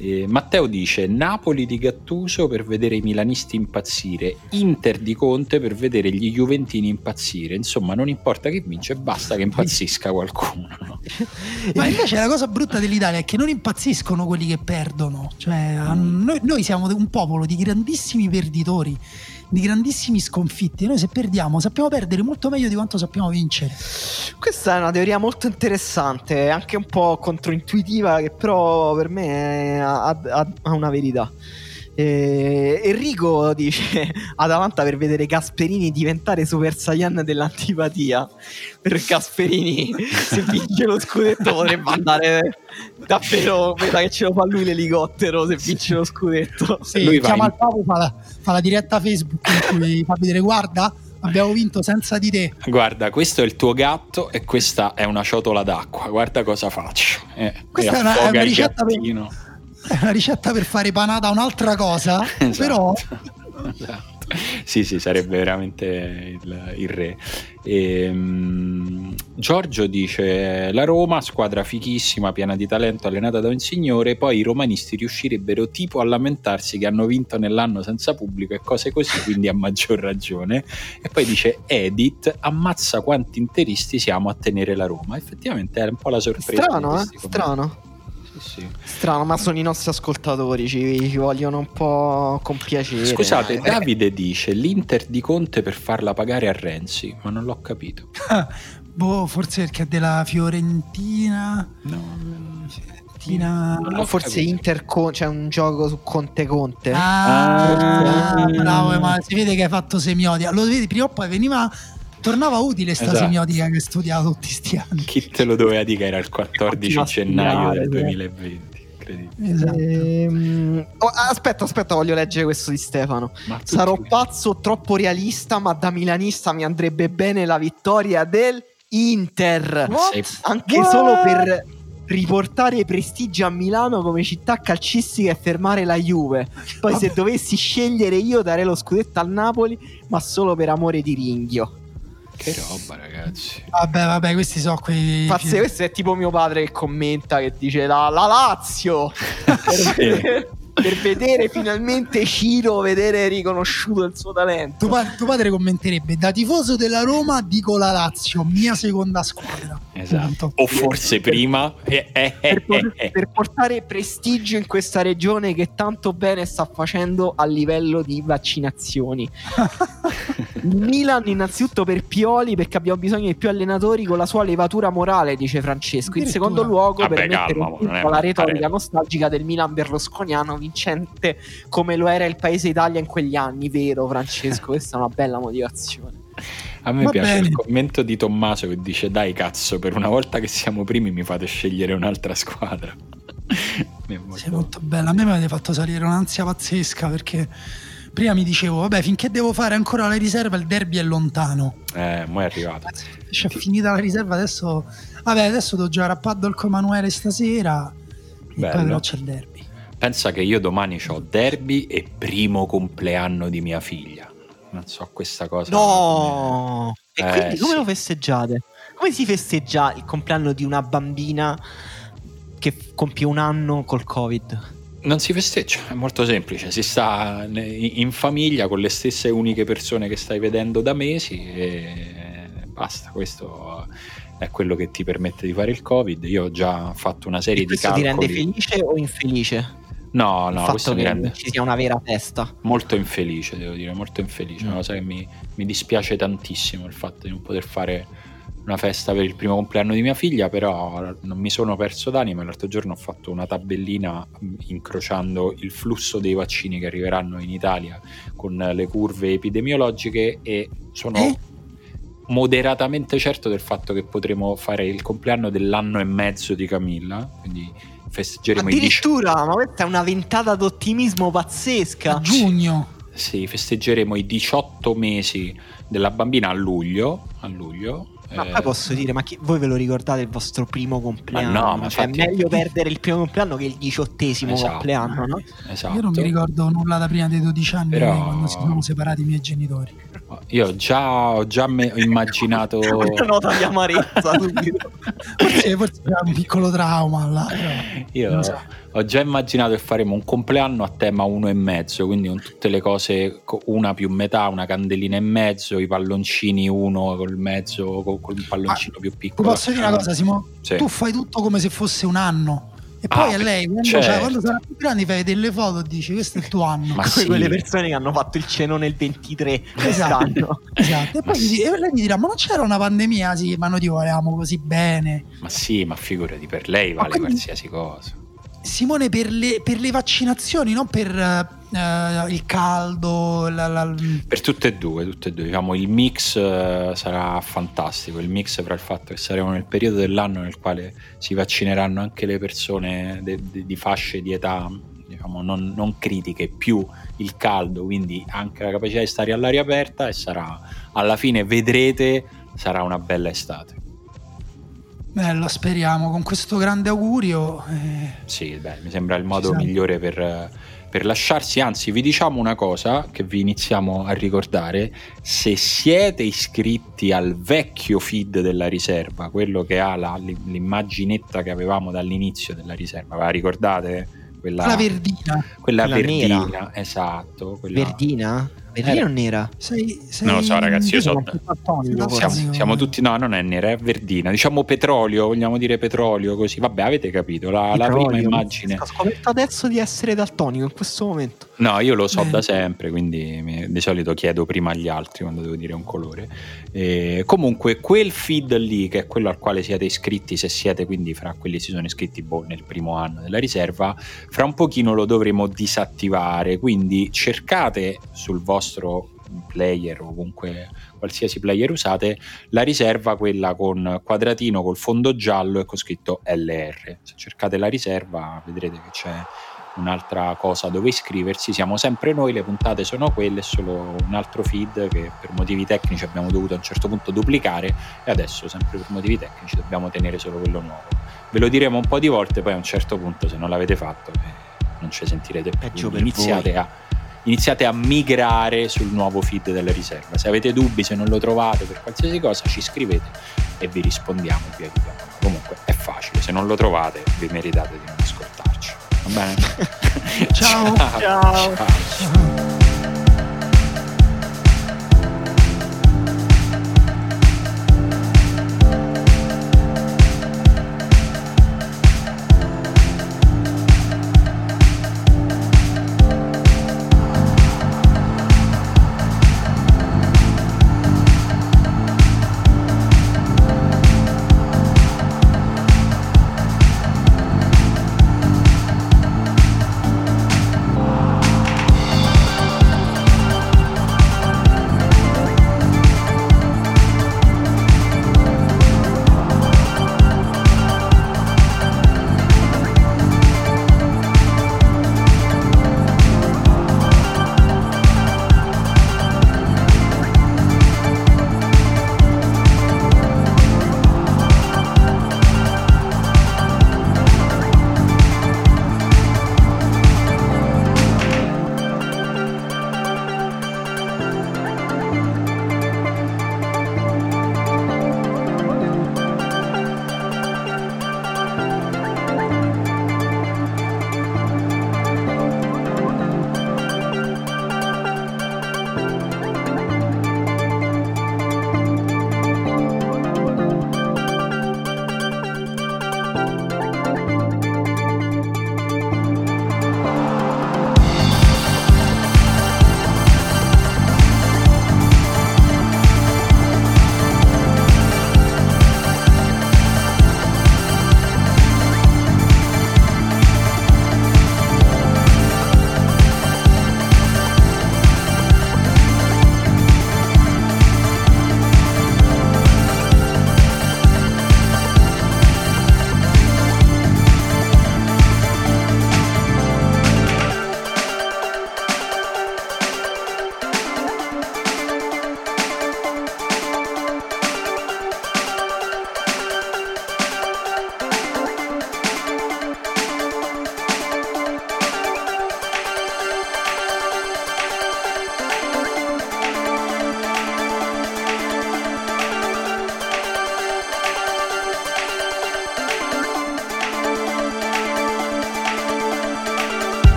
Eh, Matteo dice Napoli di Gattuso per vedere i milanisti impazzire, Inter di Conte per vedere gli Juventini impazzire. Insomma, non importa chi vince, basta che impazzisca qualcuno. no? Ma invece la cosa brutta dell'Italia è che non impazziscono quelli che perdono. Cioè, mm. noi, noi siamo un popolo di grandissimi perditori di grandissimi sconfitti. Noi se perdiamo sappiamo perdere molto meglio di quanto sappiamo vincere. Questa è una teoria molto interessante, anche un po' controintuitiva, che però per me ha, una verità. Eh, Enrico dice Atalanta per vedere Gasperini diventare Super Saiyan dell'antipatia. Per Gasperini, se vince lo scudetto, potrebbe andare davvero. Veda che ce lo fa lui l'elicottero se vince lo scudetto. Sì, lui chiama il Papo, fa la, fa la diretta Facebook in cui fa vedere, guarda. Abbiamo vinto senza di te. Guarda, questo è il tuo gatto e questa è una ciotola d'acqua. Guarda cosa faccio. Eh, questa è una, è una ricetta per, è una ricetta per fare panata un'altra cosa, esatto. però... Esatto. Sì, sì, sarebbe veramente il, il re. E, um, Giorgio dice: La Roma, squadra fichissima, piena di talento, allenata da un signore. Poi i romanisti riuscirebbero tipo a lamentarsi che hanno vinto nell'anno senza pubblico e cose così, quindi a maggior ragione. E poi dice: Edit, ammazza quanti interisti siamo a tenere la Roma. Effettivamente è un po' la sorpresa. Strano, eh? Strano sì. Strano, ma sono i nostri ascoltatori, ci, ci vogliono un po' compiacere. Scusate, eh. Davide dice l'Inter di Conte per farla pagare a Renzi, ma non l'ho capito. boh, forse perché è della Fiorentina. No, Fiorentina. No, forse capito. Inter c'è cioè un gioco su Conte Conte. Ah, ah, bravo, ma si vede che hai fatto semiotica. Lo vedi, prima o poi veniva tornava utile sta esatto. semiotica che hai studiato tutti questi anni. Chi te lo doveva dire che era il 14 gennaio del 2020? Esatto. Ehm... Oh, aspetta, aspetta, voglio leggere questo di Stefano. Sarò tutti... pazzo, troppo realista, ma da milanista mi andrebbe bene la vittoria del Inter. Anche What? solo per riportare prestigio a Milano come città calcistica e fermare la Juve. Poi se dovessi scegliere io darei lo scudetto al Napoli, ma solo per amore di Ringhio. Che roba, ragazzi. Vabbè, vabbè, questi sono quei. Pazzi, questo è tipo mio padre che commenta che dice la, la Lazio. per vedere finalmente Ciro vedere riconosciuto il suo talento. Tuo, pa- tuo, padre commenterebbe da tifoso della Roma dico la Lazio, mia seconda squadra. Esatto. O forse prima eh, eh, eh, per, per, portare prestigio in questa regione che tanto bene sta facendo a livello di vaccinazioni. Milan innanzitutto per Pioli perché abbiamo bisogno di più allenatori con la sua levatura morale, dice Francesco. In secondo luogo Vabbè, per calma, mettere la retorica nostalgica del Milan berlusconiano vincente come lo era il paese Italia in quegli anni, vero Francesco? Questa è una bella motivazione. A me Va piace bene. il commento di Tommaso che dice: Dai, cazzo, per una volta che siamo primi mi fate scegliere un'altra squadra. Sei molto bella. A me mi avete fatto salire un'ansia pazzesca perché prima mi dicevo: Vabbè, finché devo fare ancora la riserva, il derby è lontano. Eh, mo è arrivato. Cioè, finita la riserva, adesso. Vabbè, adesso devo giocare a paddle con Emanuele stasera. Bello. E poi però c'è il derby. Pensa che io domani ho derby e primo compleanno di mia figlia. Non so questa cosa. No! E eh, quindi come sì. lo festeggiate? Come si festeggia il compleanno di una bambina che compie un anno col Covid? Non si festeggia, è molto semplice, si sta in famiglia con le stesse uniche persone che stai vedendo da mesi e basta, questo è quello che ti permette di fare il Covid. Io ho già fatto una serie di calcoli. ti rende felice o infelice? No, no, questo mi rende ci sia una vera festa. Molto infelice, devo dire, molto infelice. Mm. Una cosa che mi, mi, dispiace tantissimo il fatto di non poter fare una festa per il primo compleanno di mia figlia, però non mi sono perso d'anima. L'altro giorno ho fatto una tabellina incrociando il flusso dei vaccini che arriveranno in Italia con le curve epidemiologiche e sono eh? moderatamente certo del fatto che potremo fare il compleanno dell'anno e mezzo di Camilla, quindi festeggeremo addirittura dici... ma questa è una ventata d'ottimismo pazzesca a giugno sì festeggeremo i 18 mesi della bambina a luglio a luglio ma eh... poi posso dire, ma chi, voi ve lo ricordate il vostro primo compleanno? Ma no, ma cioè, infatti... è meglio perdere il primo compleanno che il diciottesimo esatto. compleanno, no? Esatto. Io non mi ricordo nulla da prima dei 12 anni Però... quando si sono separati i miei genitori. Io ho già, ho già me- immaginato. Una nota di amarezza subito. forse, forse c'è un piccolo trauma là. Però, Io so. ho già immaginato che faremo un compleanno a tema uno e mezzo, quindi con tutte le cose, co- una più metà, una candelina e mezzo, i palloncini uno col mezzo, co- con, il palloncino più Ti piccolo. posso dire una cosa, Simo? Sì. Tu fai tutto come se fosse un anno. E Ah, poi a lei, quando, certo. cioè, quando sarà più grande, fai delle foto e dici questo è il tuo anno. Ma sì. quelle persone che hanno fatto il cenone il 23 Esatto. quest'anno. Esatto. E poi gli- e lei mi dirà: Ma non c'era una pandemia? Sì, ma noi ti volevamo così bene. Ma sì, ma figurati, per lei vale quindi- qualsiasi cosa. Simone, per le, per le vaccinazioni, non per eh, il caldo, la- la- Per tutte e due, tutte e due, diciamo il mix eh, sarà fantastico, il mix fra il fatto che saremo nel periodo dell'anno nel quale si vaccineranno anche le persone de- de- di fasce di età diciamo, non, non critiche, più il caldo, quindi anche la capacità di stare all'aria aperta e sarà, alla fine vedrete, sarà una bella estate. Bello, speriamo. Con questo grande augurio. eh, Sì, beh, mi sembra il modo migliore per, per lasciarsi. Anzi, vi diciamo una cosa che vi iniziamo a ricordare. Se siete iscritti al vecchio feed della riserva, quello che ha la- l'immaginetta che avevamo dall'inizio della riserva, ve la ricordate? Quella, la verdina. quella Quella verdina, nera. esatto. Quella... Verdina? Eh. o nera? Sei, sei Non lo so, ragazzi, io so- Siamo-. Siamo, siamo tutti, no, non è nera, è verdina. Diciamo petrolio, vogliamo dire petrolio così. Vabbè, avete capito. La, la prima immagine. Ho scoperto adesso di essere daltonico in questo momento. No, io lo so Bene. da sempre, quindi mi- di solito chiedo prima agli altri quando devo dire un colore. Eh, comunque, quel feed lì, che è quello al quale siete iscritti, se siete quindi fra quelli che si sono iscritti boh, nel primo anno della riserva, fra un pochino lo dovremo disattivare. Quindi cercate sul vostro player o comunque qualsiasi player usate la riserva quella con quadratino col fondo giallo e con scritto LR se cercate la riserva vedrete che c'è un'altra cosa dove iscriversi siamo sempre noi le puntate sono quelle è solo un altro feed che per motivi tecnici abbiamo dovuto a un certo punto duplicare e adesso sempre per motivi tecnici dobbiamo tenere solo quello nuovo ve lo diremo un po' di volte poi a un certo punto se non l'avete fatto eh, non ci sentirete più iniziate a iniziate a migrare sul nuovo feed della riserva. Se avete dubbi, se non lo trovate per qualsiasi cosa, ci scrivete e vi rispondiamo, vi aiutiamo. Comunque è facile, se non lo trovate vi meritate di non ascoltarci. Bene? Ciao. Ciao. Ciao.